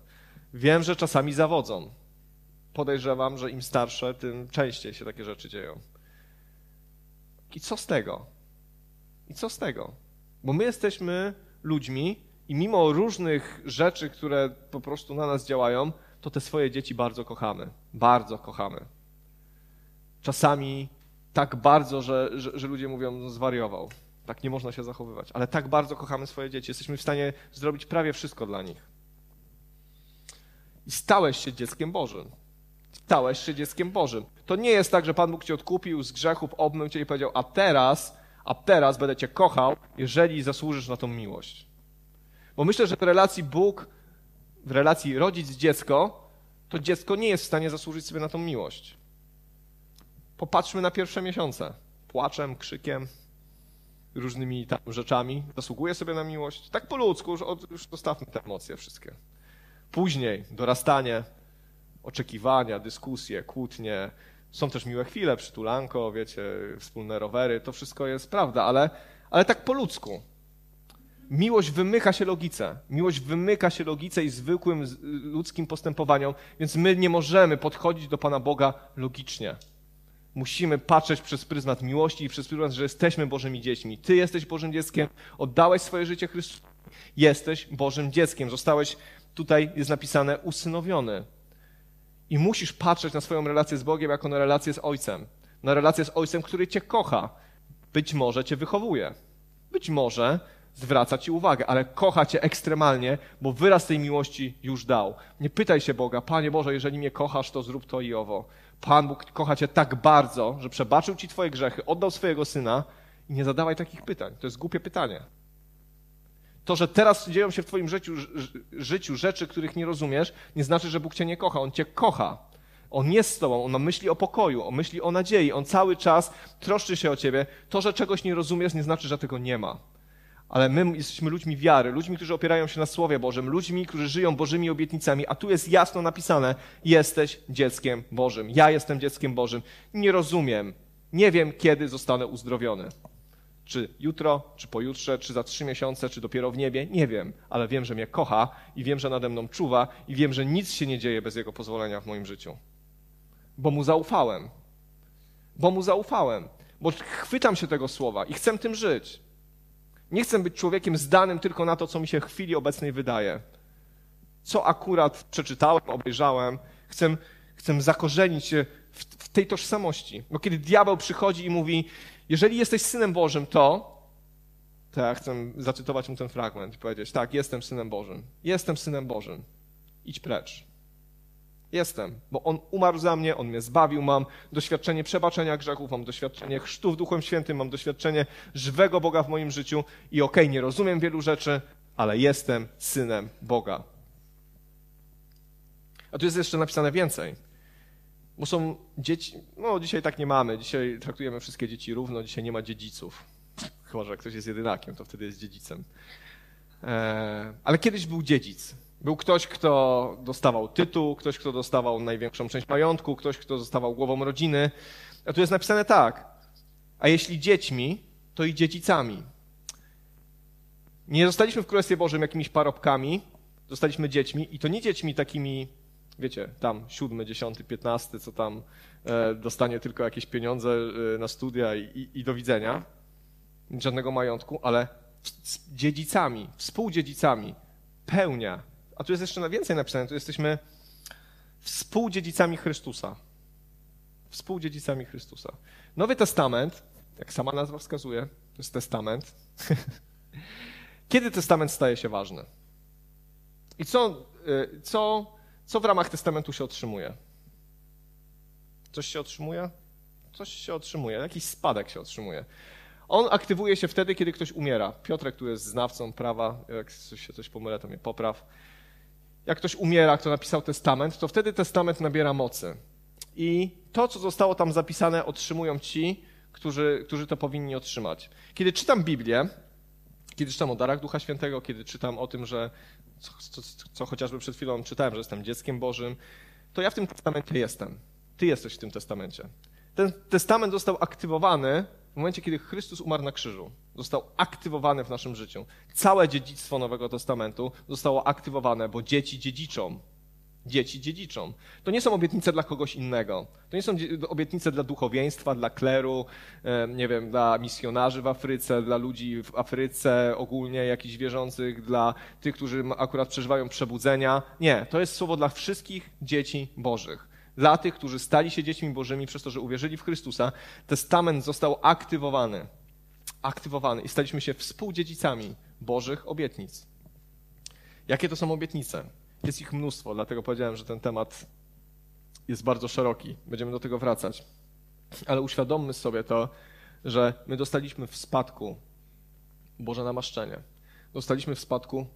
Wiem, że czasami zawodzą podejrzewam, że im starsze, tym częściej się takie rzeczy dzieją. I co z tego? I co z tego? Bo my jesteśmy ludźmi i mimo różnych rzeczy, które po prostu na nas działają, to te swoje dzieci bardzo kochamy. Bardzo kochamy. Czasami tak bardzo, że, że, że ludzie mówią, no zwariował. Tak nie można się zachowywać. Ale tak bardzo kochamy swoje dzieci. Jesteśmy w stanie zrobić prawie wszystko dla nich. I stałeś się dzieckiem Bożym stałeś się dzieckiem Bożym. To nie jest tak, że Pan Bóg cię odkupił z grzechów, obmył cię i powiedział, a teraz, a teraz będę cię kochał, jeżeli zasłużysz na tą miłość. Bo myślę, że w relacji Bóg, w relacji rodzic-dziecko, to dziecko nie jest w stanie zasłużyć sobie na tą miłość. Popatrzmy na pierwsze miesiące. Płaczem, krzykiem, różnymi tam rzeczami. Zasługuje sobie na miłość. Tak po ludzku, już, już zostawmy te emocje wszystkie. Później dorastanie, oczekiwania, dyskusje, kłótnie. Są też miłe chwile, przytulanko, wiecie, wspólne rowery, to wszystko jest prawda, ale, ale tak po ludzku. Miłość wymyka się logice. Miłość wymyka się logice i zwykłym ludzkim postępowaniom, więc my nie możemy podchodzić do Pana Boga logicznie. Musimy patrzeć przez pryzmat miłości i przez pryzmat, że jesteśmy Bożymi dziećmi. Ty jesteś Bożym dzieckiem, oddałeś swoje życie Chrystusowi. Jesteś Bożym dzieckiem. Zostałeś, tutaj jest napisane, usynowiony. I musisz patrzeć na swoją relację z Bogiem jako na relację z Ojcem. Na relację z Ojcem, który cię kocha. Być może cię wychowuje. Być może zwraca ci uwagę, ale kocha cię ekstremalnie, bo wyraz tej miłości już dał. Nie pytaj się Boga, Panie Boże, jeżeli mnie kochasz, to zrób to i owo. Pan Bóg kocha cię tak bardzo, że przebaczył ci twoje grzechy, oddał swojego Syna i nie zadawaj takich pytań. To jest głupie pytanie. To, że teraz dzieją się w Twoim życiu, życiu rzeczy, których nie rozumiesz, nie znaczy, że Bóg Cię nie kocha. On Cię kocha. On jest z tobą, on myśli o pokoju, on myśli o nadziei, on cały czas troszczy się o ciebie. To, że czegoś nie rozumiesz, nie znaczy, że tego nie ma. Ale my jesteśmy ludźmi wiary, ludźmi, którzy opierają się na Słowie Bożym, ludźmi, którzy żyją Bożymi obietnicami, a tu jest jasno napisane: jesteś dzieckiem Bożym. Ja jestem dzieckiem Bożym. Nie rozumiem, nie wiem, kiedy zostanę uzdrowiony. Czy jutro, czy pojutrze, czy za trzy miesiące, czy dopiero w niebie, nie wiem, ale wiem, że mnie kocha i wiem, że nade mną czuwa i wiem, że nic się nie dzieje bez Jego pozwolenia w moim życiu. Bo Mu zaufałem. Bo Mu zaufałem. Bo chwytam się tego słowa i chcę tym żyć. Nie chcę być człowiekiem zdanym tylko na to, co mi się w chwili obecnej wydaje. Co akurat przeczytałem, obejrzałem. Chcę, chcę zakorzenić się w, w tej tożsamości. Bo kiedy diabeł przychodzi i mówi, jeżeli jesteś synem Bożym, to, ja chcę zacytować mu ten fragment i powiedzieć, tak, jestem synem Bożym. Jestem synem Bożym. Idź precz. Jestem, bo On umarł za mnie, On mnie zbawił, mam doświadczenie przebaczenia grzechów, mam doświadczenie chrztu w Duchem Świętym, mam doświadczenie żywego Boga w moim życiu i okej, okay, nie rozumiem wielu rzeczy, ale jestem synem Boga. A tu jest jeszcze napisane więcej. Bo są dzieci, no dzisiaj tak nie mamy, dzisiaj traktujemy wszystkie dzieci równo, dzisiaj nie ma dziedziców. Chyba, że ktoś jest jedynakiem, to wtedy jest dziedzicem. Eee, ale kiedyś był dziedzic. Był ktoś, kto dostawał tytuł, ktoś, kto dostawał największą część majątku, ktoś, kto dostawał głową rodziny. A tu jest napisane tak. A jeśli dziećmi, to i dziedzicami. Nie zostaliśmy w Królestwie Bożym jakimiś parobkami, zostaliśmy dziećmi i to nie dziećmi takimi wiecie, tam siódmy, dziesiąty, piętnasty, co tam e, dostanie tylko jakieś pieniądze e, na studia i, i do widzenia, żadnego majątku, ale z dziedzicami, współdziedzicami, pełnia. A tu jest jeszcze na więcej napisane, tu jesteśmy współdziedzicami Chrystusa. Współdziedzicami Chrystusa. Nowy Testament, jak sama nazwa wskazuje, to jest testament. (laughs) Kiedy testament staje się ważny? I co, e, co co w ramach testamentu się otrzymuje? Coś się otrzymuje? Coś się otrzymuje, jakiś spadek się otrzymuje. On aktywuje się wtedy, kiedy ktoś umiera. Piotrek tu jest znawcą prawa, jak się coś pomylę, to mnie popraw. Jak ktoś umiera, kto napisał testament, to wtedy testament nabiera mocy. I to, co zostało tam zapisane, otrzymują ci, którzy, którzy to powinni otrzymać. Kiedy czytam Biblię, kiedy czytam o darach Ducha Świętego, kiedy czytam o tym, że co, co, co chociażby przed chwilą czytałem, że jestem dzieckiem Bożym, to ja w tym testamencie jestem. Ty jesteś w tym testamencie. Ten testament został aktywowany momencie, kiedy Chrystus umarł na krzyżu. Został aktywowany w naszym życiu. Całe dziedzictwo Nowego Testamentu zostało aktywowane, bo dzieci dziedziczą dzieci dziedziczą. To nie są obietnice dla kogoś innego. To nie są obietnice dla duchowieństwa, dla kleru, nie wiem, dla misjonarzy w Afryce, dla ludzi w Afryce ogólnie, jakichś wierzących, dla tych, którzy akurat przeżywają przebudzenia. Nie, to jest słowo dla wszystkich dzieci bożych. Dla tych, którzy stali się dziećmi bożymi przez to, że uwierzyli w Chrystusa, testament został aktywowany. Aktywowany i staliśmy się współdziedzicami Bożych obietnic. Jakie to są obietnice? Jest ich mnóstwo, dlatego powiedziałem, że ten temat jest bardzo szeroki. Będziemy do tego wracać. Ale uświadommy sobie to, że my dostaliśmy w spadku Boże namaszczenie. Dostaliśmy w spadku,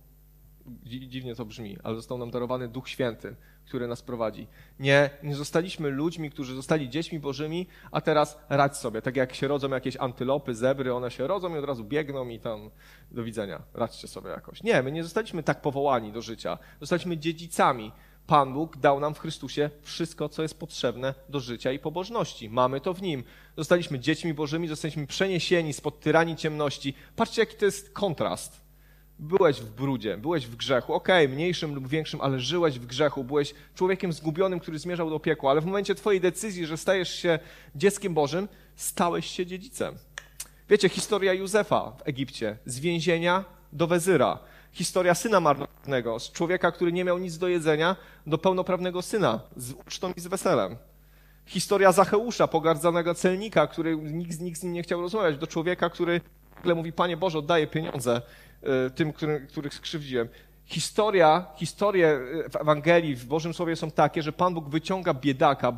dziwnie to brzmi, ale został nam darowany Duch Święty, który nas prowadzi. Nie, nie zostaliśmy ludźmi, którzy zostali dziećmi Bożymi, a teraz radź sobie. Tak jak się rodzą jakieś antylopy, zebry, one się rodzą i od razu biegną i tam do widzenia. Radźcie sobie jakoś. Nie, my nie zostaliśmy tak powołani do życia. Zostaliśmy dziedzicami. Pan Bóg dał nam w Chrystusie wszystko, co jest potrzebne do życia i pobożności. Mamy to w Nim. Zostaliśmy dziećmi Bożymi, zostaliśmy przeniesieni spod tyranii ciemności. Patrzcie, jaki to jest kontrast Byłeś w brudzie, byłeś w grzechu, okej, okay, mniejszym lub większym, ale żyłeś w grzechu, byłeś człowiekiem zgubionym, który zmierzał do piekła, ale w momencie twojej decyzji, że stajesz się dzieckiem Bożym, stałeś się dziedzicem. Wiecie, historia Józefa w Egipcie, z więzienia do wezyra. Historia syna marnotrawnego, z człowieka, który nie miał nic do jedzenia, do pełnoprawnego syna, z ucztą i z weselem. Historia Zacheusza, pogardzanego celnika, który nikt, nikt z nim nie chciał rozmawiać, do człowieka, który nagle mówi, Panie Boże, oddaję pieniądze tym, który, których skrzywdziłem. Historia, historie e, w Ewangelii, w Bożym Słowie są takie, że Pan Bóg wyciąga biedaka,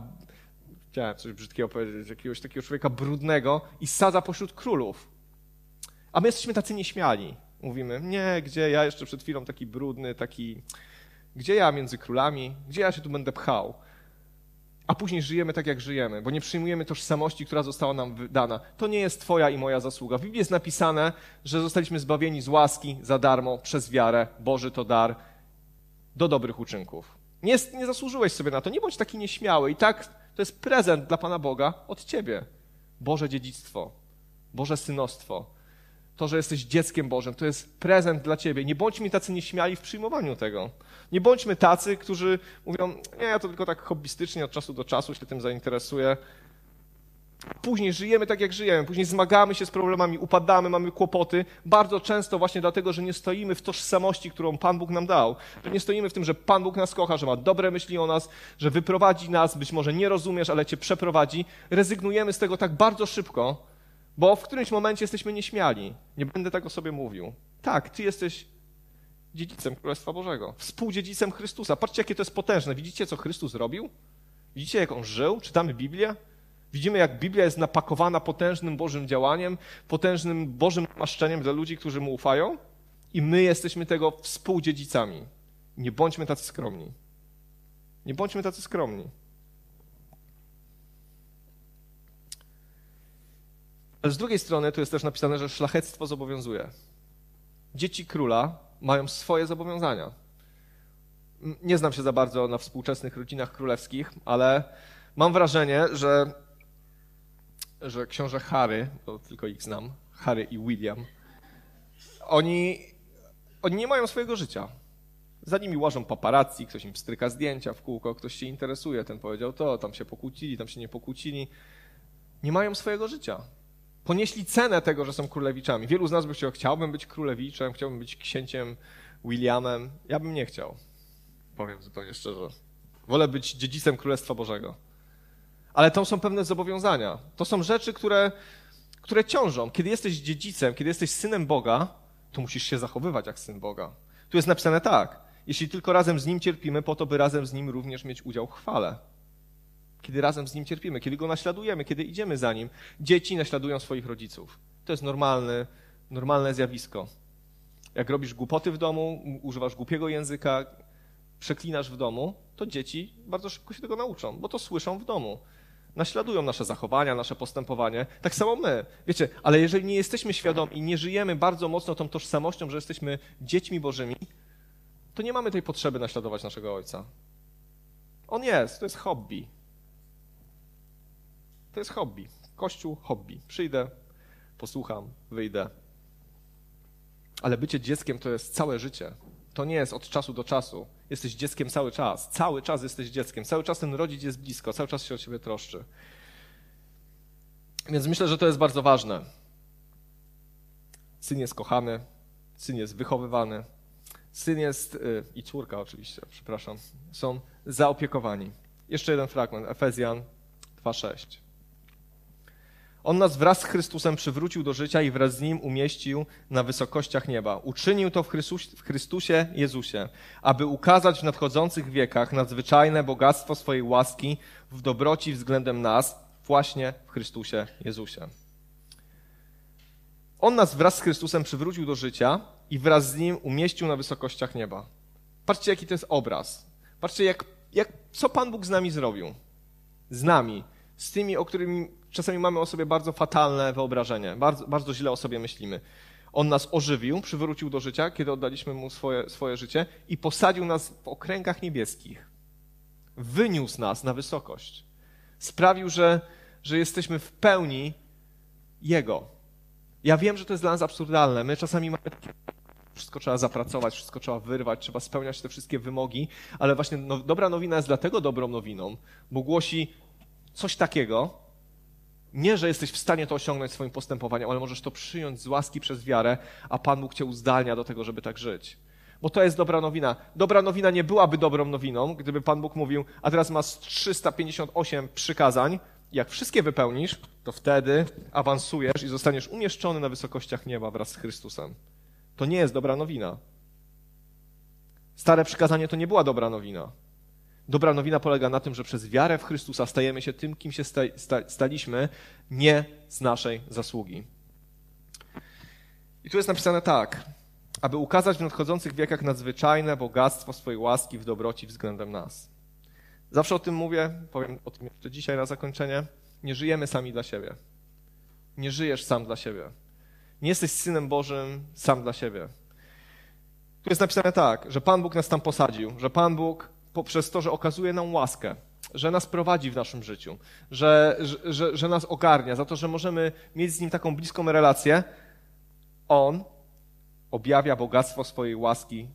chciałem coś brzydkiego powiedzieć, jakiegoś takiego człowieka brudnego i sadza pośród królów. A my jesteśmy tacy nieśmiali. Mówimy, nie, gdzie ja jeszcze przed chwilą taki brudny, taki, gdzie ja między królami, gdzie ja się tu będę pchał. A później żyjemy tak, jak żyjemy, bo nie przyjmujemy tożsamości, która została nam wydana. To nie jest Twoja i moja zasługa. W Biblii jest napisane, że zostaliśmy zbawieni z łaski za darmo, przez wiarę. Boży to dar do dobrych uczynków. Nie, nie zasłużyłeś sobie na to. Nie bądź taki nieśmiały. I tak to jest prezent dla Pana Boga od Ciebie. Boże dziedzictwo, Boże synostwo. To, że jesteś dzieckiem Bożym, to jest prezent dla Ciebie. Nie bądźmy tacy nieśmiali w przyjmowaniu tego. Nie bądźmy tacy, którzy mówią, nie, ja to tylko tak hobbystycznie od czasu do czasu się tym zainteresuję. Później żyjemy tak, jak żyjemy, później zmagamy się z problemami, upadamy, mamy kłopoty, bardzo często właśnie dlatego, że nie stoimy w tożsamości, którą Pan Bóg nam dał. Że nie stoimy w tym, że Pan Bóg nas kocha, że ma dobre myśli o nas, że wyprowadzi nas, być może nie rozumiesz, ale cię przeprowadzi. Rezygnujemy z tego tak bardzo szybko, bo w którymś momencie jesteśmy nieśmiali. Nie będę tego sobie mówił. Tak, ty jesteś dziedzicem Królestwa Bożego, współdziedzicem Chrystusa. Patrzcie, jakie to jest potężne. Widzicie, co Chrystus robił? Widzicie, jak on żył? Czytamy Biblię? Widzimy, jak Biblia jest napakowana potężnym Bożym działaniem, potężnym Bożym maszczeniem dla ludzi, którzy mu ufają, i my jesteśmy tego współdziedzicami. Nie bądźmy tacy skromni. Nie bądźmy tacy skromni. Ale z drugiej strony tu jest też napisane, że szlachectwo zobowiązuje. Dzieci króla mają swoje zobowiązania. Nie znam się za bardzo na współczesnych rodzinach królewskich, ale mam wrażenie, że że książę Harry, bo tylko ich znam, Harry i William, oni, oni nie mają swojego życia. Za nimi łażą paparazzi, ktoś im stryka zdjęcia w kółko, ktoś się interesuje, ten powiedział to, tam się pokłócili, tam się nie pokłócili. Nie mają swojego życia. Ponieśli cenę tego, że są królewiczami. Wielu z nas by chciał, chciałbym być królewiczem, chciałbym być księciem Williamem. Ja bym nie chciał. Powiem zupełnie szczerze. Wolę być dziedzicem Królestwa Bożego ale to są pewne zobowiązania. To są rzeczy, które, które ciążą. Kiedy jesteś dziedzicem, kiedy jesteś synem Boga, to musisz się zachowywać jak syn Boga. Tu jest napisane tak. Jeśli tylko razem z Nim cierpimy, po to, by razem z Nim również mieć udział w chwale. Kiedy razem z Nim cierpimy, kiedy Go naśladujemy, kiedy idziemy za Nim. Dzieci naśladują swoich rodziców. To jest normalne, normalne zjawisko. Jak robisz głupoty w domu, używasz głupiego języka, przeklinasz w domu, to dzieci bardzo szybko się tego nauczą, bo to słyszą w domu naśladują nasze zachowania, nasze postępowanie. Tak samo my. Wiecie, ale jeżeli nie jesteśmy świadomi nie żyjemy bardzo mocno tą tożsamością, że jesteśmy dziećmi Bożymi, to nie mamy tej potrzeby naśladować naszego Ojca. On jest, to jest hobby. To jest hobby. Kościół, hobby. Przyjdę, posłucham, wyjdę. Ale bycie dzieckiem to jest całe życie. To nie jest od czasu do czasu. Jesteś dzieckiem cały czas. Cały czas jesteś dzieckiem. Cały czas ten rodzic jest blisko. Cały czas się o ciebie troszczy. Więc myślę, że to jest bardzo ważne. Syn jest kochany, syn jest wychowywany, syn jest y, i córka oczywiście, przepraszam, są zaopiekowani. Jeszcze jeden fragment, Efezjan 2:6. On nas wraz z Chrystusem przywrócił do życia i wraz z Nim umieścił na wysokościach nieba. Uczynił to w, w Chrystusie Jezusie, aby ukazać w nadchodzących wiekach nadzwyczajne bogactwo swojej łaski w dobroci względem nas, właśnie w Chrystusie Jezusie. On nas wraz z Chrystusem przywrócił do życia i wraz z Nim umieścił na wysokościach nieba. Patrzcie, jaki to jest obraz. Patrzcie, jak, jak, co Pan Bóg z nami zrobił. Z nami. Z tymi, o którymi czasami mamy o sobie bardzo fatalne wyobrażenie, bardzo, bardzo źle o sobie myślimy. On nas ożywił, przywrócił do życia, kiedy oddaliśmy mu swoje, swoje życie i posadził nas w okręgach niebieskich. Wyniósł nas na wysokość. Sprawił, że, że jesteśmy w pełni Jego. Ja wiem, że to jest dla nas absurdalne. My czasami mamy wszystko trzeba zapracować, wszystko trzeba wyrwać, trzeba spełniać te wszystkie wymogi, ale właśnie no, dobra nowina jest dlatego dobrą nowiną, bo głosi coś takiego, nie, że jesteś w stanie to osiągnąć swoim postępowaniem, ale możesz to przyjąć z łaski przez wiarę, a Pan Bóg cię uzdalnia do tego, żeby tak żyć. Bo to jest dobra nowina. Dobra nowina nie byłaby dobrą nowiną, gdyby Pan Bóg mówił, a teraz masz 358 przykazań, jak wszystkie wypełnisz, to wtedy awansujesz i zostaniesz umieszczony na wysokościach nieba wraz z Chrystusem. To nie jest dobra nowina. Stare przykazanie to nie była dobra nowina. Dobra nowina polega na tym, że przez wiarę w Chrystusa stajemy się tym, kim się staliśmy, nie z naszej zasługi. I tu jest napisane tak, aby ukazać w nadchodzących wiekach nadzwyczajne bogactwo swojej łaski w dobroci względem nas. Zawsze o tym mówię, powiem o tym jeszcze dzisiaj na zakończenie. Nie żyjemy sami dla siebie. Nie żyjesz sam dla siebie. Nie jesteś synem Bożym sam dla siebie. Tu jest napisane tak, że Pan Bóg nas tam posadził, że Pan Bóg poprzez to, że okazuje nam łaskę, że nas prowadzi w naszym życiu, że, że, że nas ogarnia, za to, że możemy mieć z Nim taką bliską relację, On objawia bogactwo swojej łaski,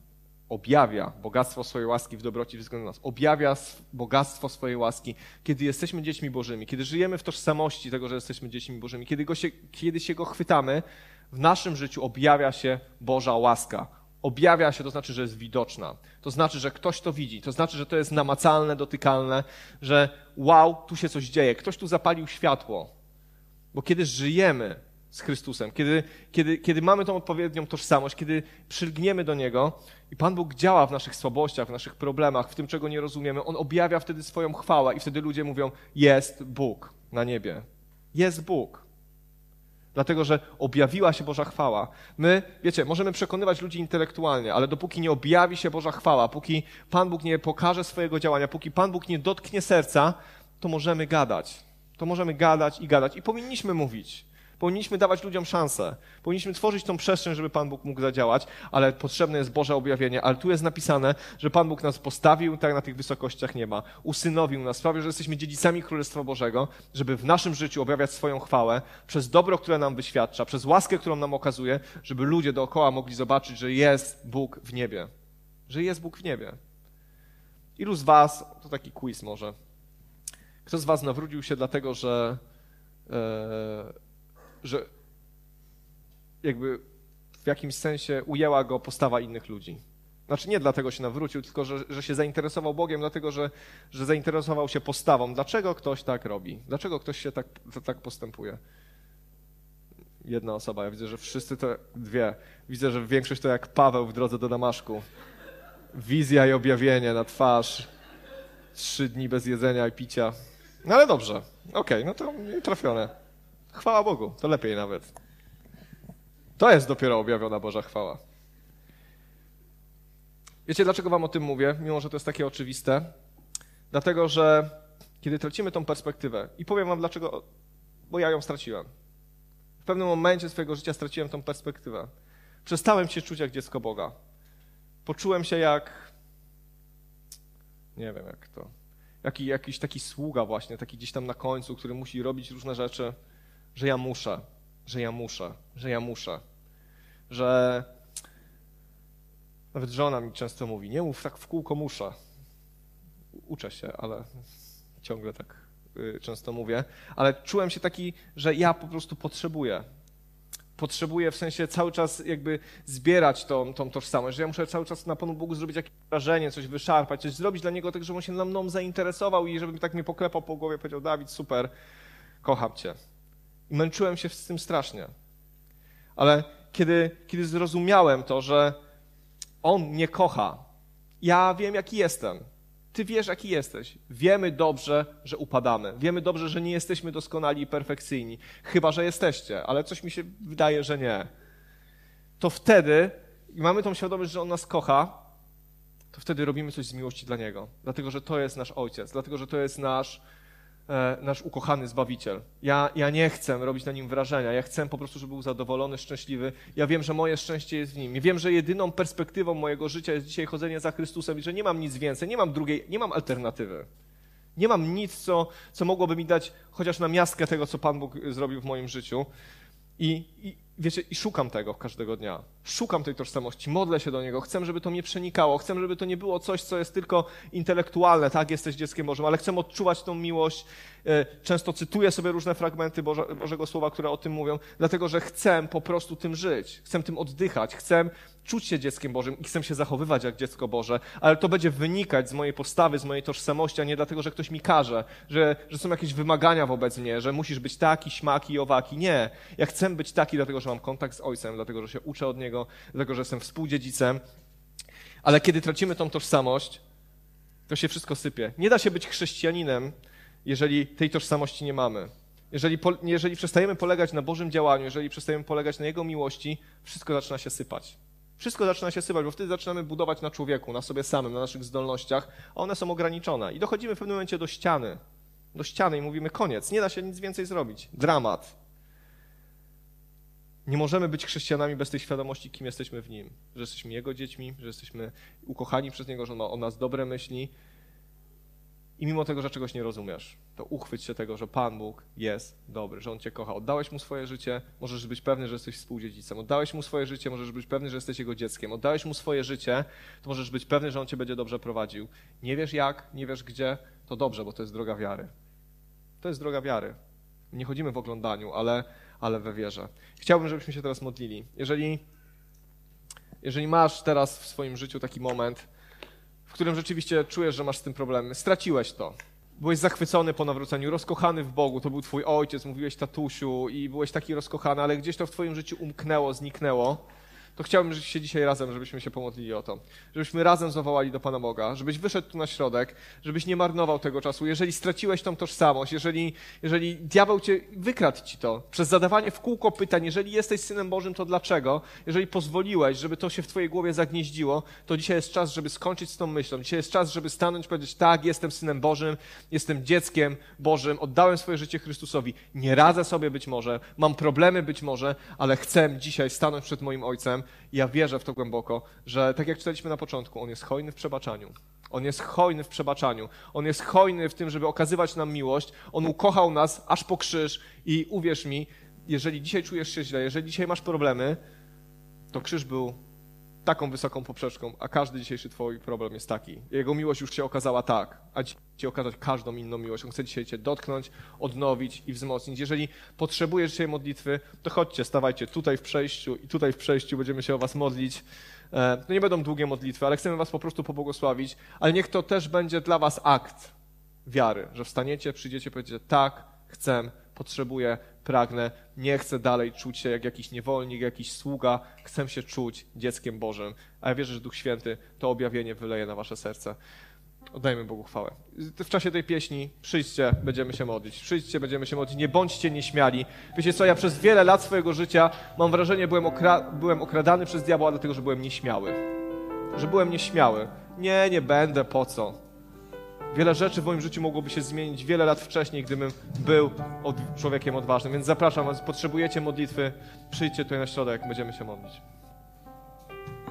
objawia bogactwo swojej łaski w dobroci względem nas, objawia bogactwo swojej łaski, kiedy jesteśmy dziećmi Bożymi, kiedy żyjemy w tożsamości tego, że jesteśmy dziećmi Bożymi, kiedy, go się, kiedy się Go chwytamy, w naszym życiu objawia się Boża łaska. Objawia się, to znaczy, że jest widoczna. To znaczy, że ktoś to widzi. To znaczy, że to jest namacalne, dotykalne, że wow, tu się coś dzieje. Ktoś tu zapalił światło. Bo kiedy żyjemy z Chrystusem, kiedy, kiedy, kiedy mamy tą odpowiednią tożsamość, kiedy przylgniemy do Niego i Pan Bóg działa w naszych słabościach, w naszych problemach, w tym, czego nie rozumiemy, On objawia wtedy swoją chwałę i wtedy ludzie mówią, jest Bóg na niebie. Jest Bóg. Dlatego, że objawiła się Boża chwała. My, wiecie, możemy przekonywać ludzi intelektualnie, ale dopóki nie objawi się Boża chwała, póki Pan Bóg nie pokaże swojego działania, póki Pan Bóg nie dotknie serca, to możemy gadać. To możemy gadać i gadać. I powinniśmy mówić. Powinniśmy dawać ludziom szansę. Powinniśmy tworzyć tą przestrzeń, żeby Pan Bóg mógł zadziałać, ale potrzebne jest Boże objawienie. Ale tu jest napisane, że Pan Bóg nas postawił tak na tych wysokościach nieba, usynowił nas, sprawił, że jesteśmy dziedzicami Królestwa Bożego, żeby w naszym życiu objawiać swoją chwałę przez dobro, które nam wyświadcza, przez łaskę, którą nam okazuje, żeby ludzie dookoła mogli zobaczyć, że jest Bóg w niebie. Że jest Bóg w niebie. Ilu z Was, to taki quiz może, kto z Was nawrócił się dlatego, że e, że jakby w jakimś sensie ujęła go postawa innych ludzi. Znaczy nie dlatego się nawrócił, tylko że, że się zainteresował Bogiem, dlatego że, że zainteresował się postawą. Dlaczego ktoś tak robi? Dlaczego ktoś się tak, tak postępuje? Jedna osoba. Ja widzę, że wszyscy to dwie. Widzę, że większość to jak Paweł w drodze do Damaszku. Wizja i objawienie na twarz. Trzy dni bez jedzenia i picia. No ale dobrze. Okej, okay, no to trafione. Chwała Bogu, to lepiej nawet. To jest dopiero objawiona Boża chwała. Wiecie, dlaczego wam o tym mówię, mimo że to jest takie oczywiste? Dlatego, że kiedy tracimy tą perspektywę, i powiem wam dlaczego, bo ja ją straciłem. W pewnym momencie swojego życia straciłem tą perspektywę. Przestałem się czuć jak dziecko Boga. Poczułem się jak, nie wiem jak to, jaki, jakiś taki sługa właśnie, taki gdzieś tam na końcu, który musi robić różne rzeczy że ja muszę, że ja muszę, że ja muszę. Że nawet żona mi często mówi, nie mów tak w kółko muszę. Uczę się, ale ciągle tak y, często mówię. Ale czułem się taki, że ja po prostu potrzebuję. Potrzebuję w sensie cały czas jakby zbierać tą, tą tożsamość, że ja muszę cały czas na Panu Bogu zrobić jakieś wrażenie, coś wyszarpać, coś zrobić dla Niego tak, żeby On się mną zainteresował i żeby tak mnie poklepał po głowie, powiedział, Dawid, super, kocham Cię. I męczyłem się z tym strasznie. Ale kiedy, kiedy zrozumiałem to, że On mnie kocha, ja wiem, jaki jestem. Ty wiesz, jaki jesteś. Wiemy dobrze, że upadamy. Wiemy dobrze, że nie jesteśmy doskonali i perfekcyjni. Chyba, że jesteście, ale coś mi się wydaje, że nie. To wtedy, i mamy tą świadomość, że On nas kocha, to wtedy robimy coś z miłości dla Niego. Dlatego, że to jest nasz Ojciec. Dlatego, że to jest nasz nasz ukochany Zbawiciel. Ja, ja nie chcę robić na nim wrażenia, ja chcę po prostu, żeby był zadowolony, szczęśliwy. Ja wiem, że moje szczęście jest w nim. I wiem, że jedyną perspektywą mojego życia jest dzisiaj chodzenie za Chrystusem i że nie mam nic więcej, nie mam drugiej, nie mam alternatywy. Nie mam nic, co, co mogłoby mi dać chociaż na miastkę tego, co Pan Bóg zrobił w moim życiu. I, i wiecie, i szukam tego każdego dnia. Szukam tej tożsamości, modlę się do Niego, chcę, żeby to mnie przenikało, chcę, żeby to nie było coś, co jest tylko intelektualne, tak, jesteś dzieckiem Bożym, ale chcę odczuwać tą miłość. E, często cytuję sobie różne fragmenty Boże, Bożego Słowa, które o tym mówią, dlatego, że chcę po prostu tym żyć, chcę tym oddychać, chcę czuć się dzieckiem Bożym i chcę się zachowywać jak dziecko Boże, ale to będzie wynikać z mojej postawy, z mojej tożsamości, a nie dlatego, że ktoś mi każe, że, że są jakieś wymagania wobec mnie, że musisz być taki, śmaki, owaki. Nie. Ja chcę być taki, dlatego, że mam kontakt z Ojcem, dlatego, że się uczę od Niego, dlatego, że jestem współdziedzicem. Ale kiedy tracimy tą tożsamość, to się wszystko sypie. Nie da się być chrześcijaninem, jeżeli tej tożsamości nie mamy. Jeżeli, jeżeli przestajemy polegać na Bożym działaniu, jeżeli przestajemy polegać na Jego miłości, wszystko zaczyna się sypać. Wszystko zaczyna się sypać, bo wtedy zaczynamy budować na człowieku, na sobie samym, na naszych zdolnościach, a one są ograniczone. I dochodzimy w pewnym momencie do ściany. Do ściany i mówimy koniec, nie da się nic więcej zrobić. Dramat. Nie możemy być chrześcijanami bez tej świadomości, kim jesteśmy w Nim. Że jesteśmy Jego dziećmi, że jesteśmy ukochani przez Niego, że On ma o nas dobre myśli. I mimo tego, że czegoś nie rozumiesz, to uchwyć się tego, że Pan Bóg jest dobry, że On cię kocha. Oddałeś Mu swoje życie, możesz być pewny, że jesteś współdziedzicem. Oddałeś Mu swoje życie, możesz być pewny, że jesteś Jego dzieckiem. Oddałeś Mu swoje życie, to możesz być pewny, że On cię będzie dobrze prowadził. Nie wiesz jak, nie wiesz gdzie, to dobrze, bo to jest droga wiary. To jest droga wiary. Nie chodzimy w oglądaniu, ale, ale we wierze. Chciałbym, żebyśmy się teraz modlili. Jeżeli, jeżeli masz teraz w swoim życiu taki moment, w którym rzeczywiście czujesz, że masz z tym problemy, straciłeś to. Byłeś zachwycony po nawróceniu, rozkochany w Bogu, to był twój ojciec, mówiłeś tatusiu i byłeś taki rozkochany, ale gdzieś to w twoim życiu umknęło, zniknęło to chciałbym się dzisiaj razem, żebyśmy się pomodlili o to. Żebyśmy razem zawołali do Pana Boga, żebyś wyszedł tu na środek, żebyś nie marnował tego czasu. Jeżeli straciłeś tą tożsamość, jeżeli, jeżeli diabeł cię wykradł ci to przez zadawanie w kółko pytań, jeżeli jesteś synem Bożym, to dlaczego? Jeżeli pozwoliłeś, żeby to się w twojej głowie zagnieździło, to dzisiaj jest czas, żeby skończyć z tą myślą. Dzisiaj jest czas, żeby stanąć i powiedzieć, tak, jestem synem Bożym, jestem dzieckiem Bożym, oddałem swoje życie Chrystusowi. Nie radzę sobie być może, mam problemy być może, ale chcę dzisiaj stanąć przed moim Ojcem ja wierzę w to głęboko, że tak jak czytaliśmy na początku, On jest hojny w przebaczaniu. On jest hojny w przebaczaniu. On jest hojny w tym, żeby okazywać nam miłość. On ukochał nas aż po krzyż i uwierz mi, jeżeli dzisiaj czujesz się źle, jeżeli dzisiaj masz problemy, to krzyż był taką wysoką poprzeczką, a każdy dzisiejszy twój problem jest taki. Jego miłość już się okazała tak, a ci okazać każdą inną miłość. On chce dzisiaj cię dotknąć, odnowić i wzmocnić. Jeżeli potrzebujesz dzisiaj modlitwy, to chodźcie, stawajcie tutaj w przejściu i tutaj w przejściu będziemy się o was modlić. E, to nie będą długie modlitwy, ale chcemy was po prostu pobłogosławić, ale niech to też będzie dla was akt wiary, że wstaniecie, przyjdziecie, powiecie tak, chcę, potrzebuję, pragnę, nie chcę dalej czuć się jak jakiś niewolnik, jakiś sługa, chcę się czuć dzieckiem Bożym. A ja wierzę, że Duch Święty to objawienie wyleje na wasze serce. Oddajmy Bogu chwałę. W czasie tej pieśni przyjdźcie, będziemy się modlić. Przyjdźcie, będziemy się modlić. Nie bądźcie nieśmiali. Wiecie co, ja przez wiele lat swojego życia mam wrażenie, byłem, okra byłem okradany przez diabła, dlatego że byłem nieśmiały. Że byłem nieśmiały. Nie, nie będę, po co? Wiele rzeczy w moim życiu mogłoby się zmienić wiele lat wcześniej, gdybym był człowiekiem odważnym. Więc zapraszam was, potrzebujecie modlitwy, przyjdźcie tutaj na środek, będziemy się modlić.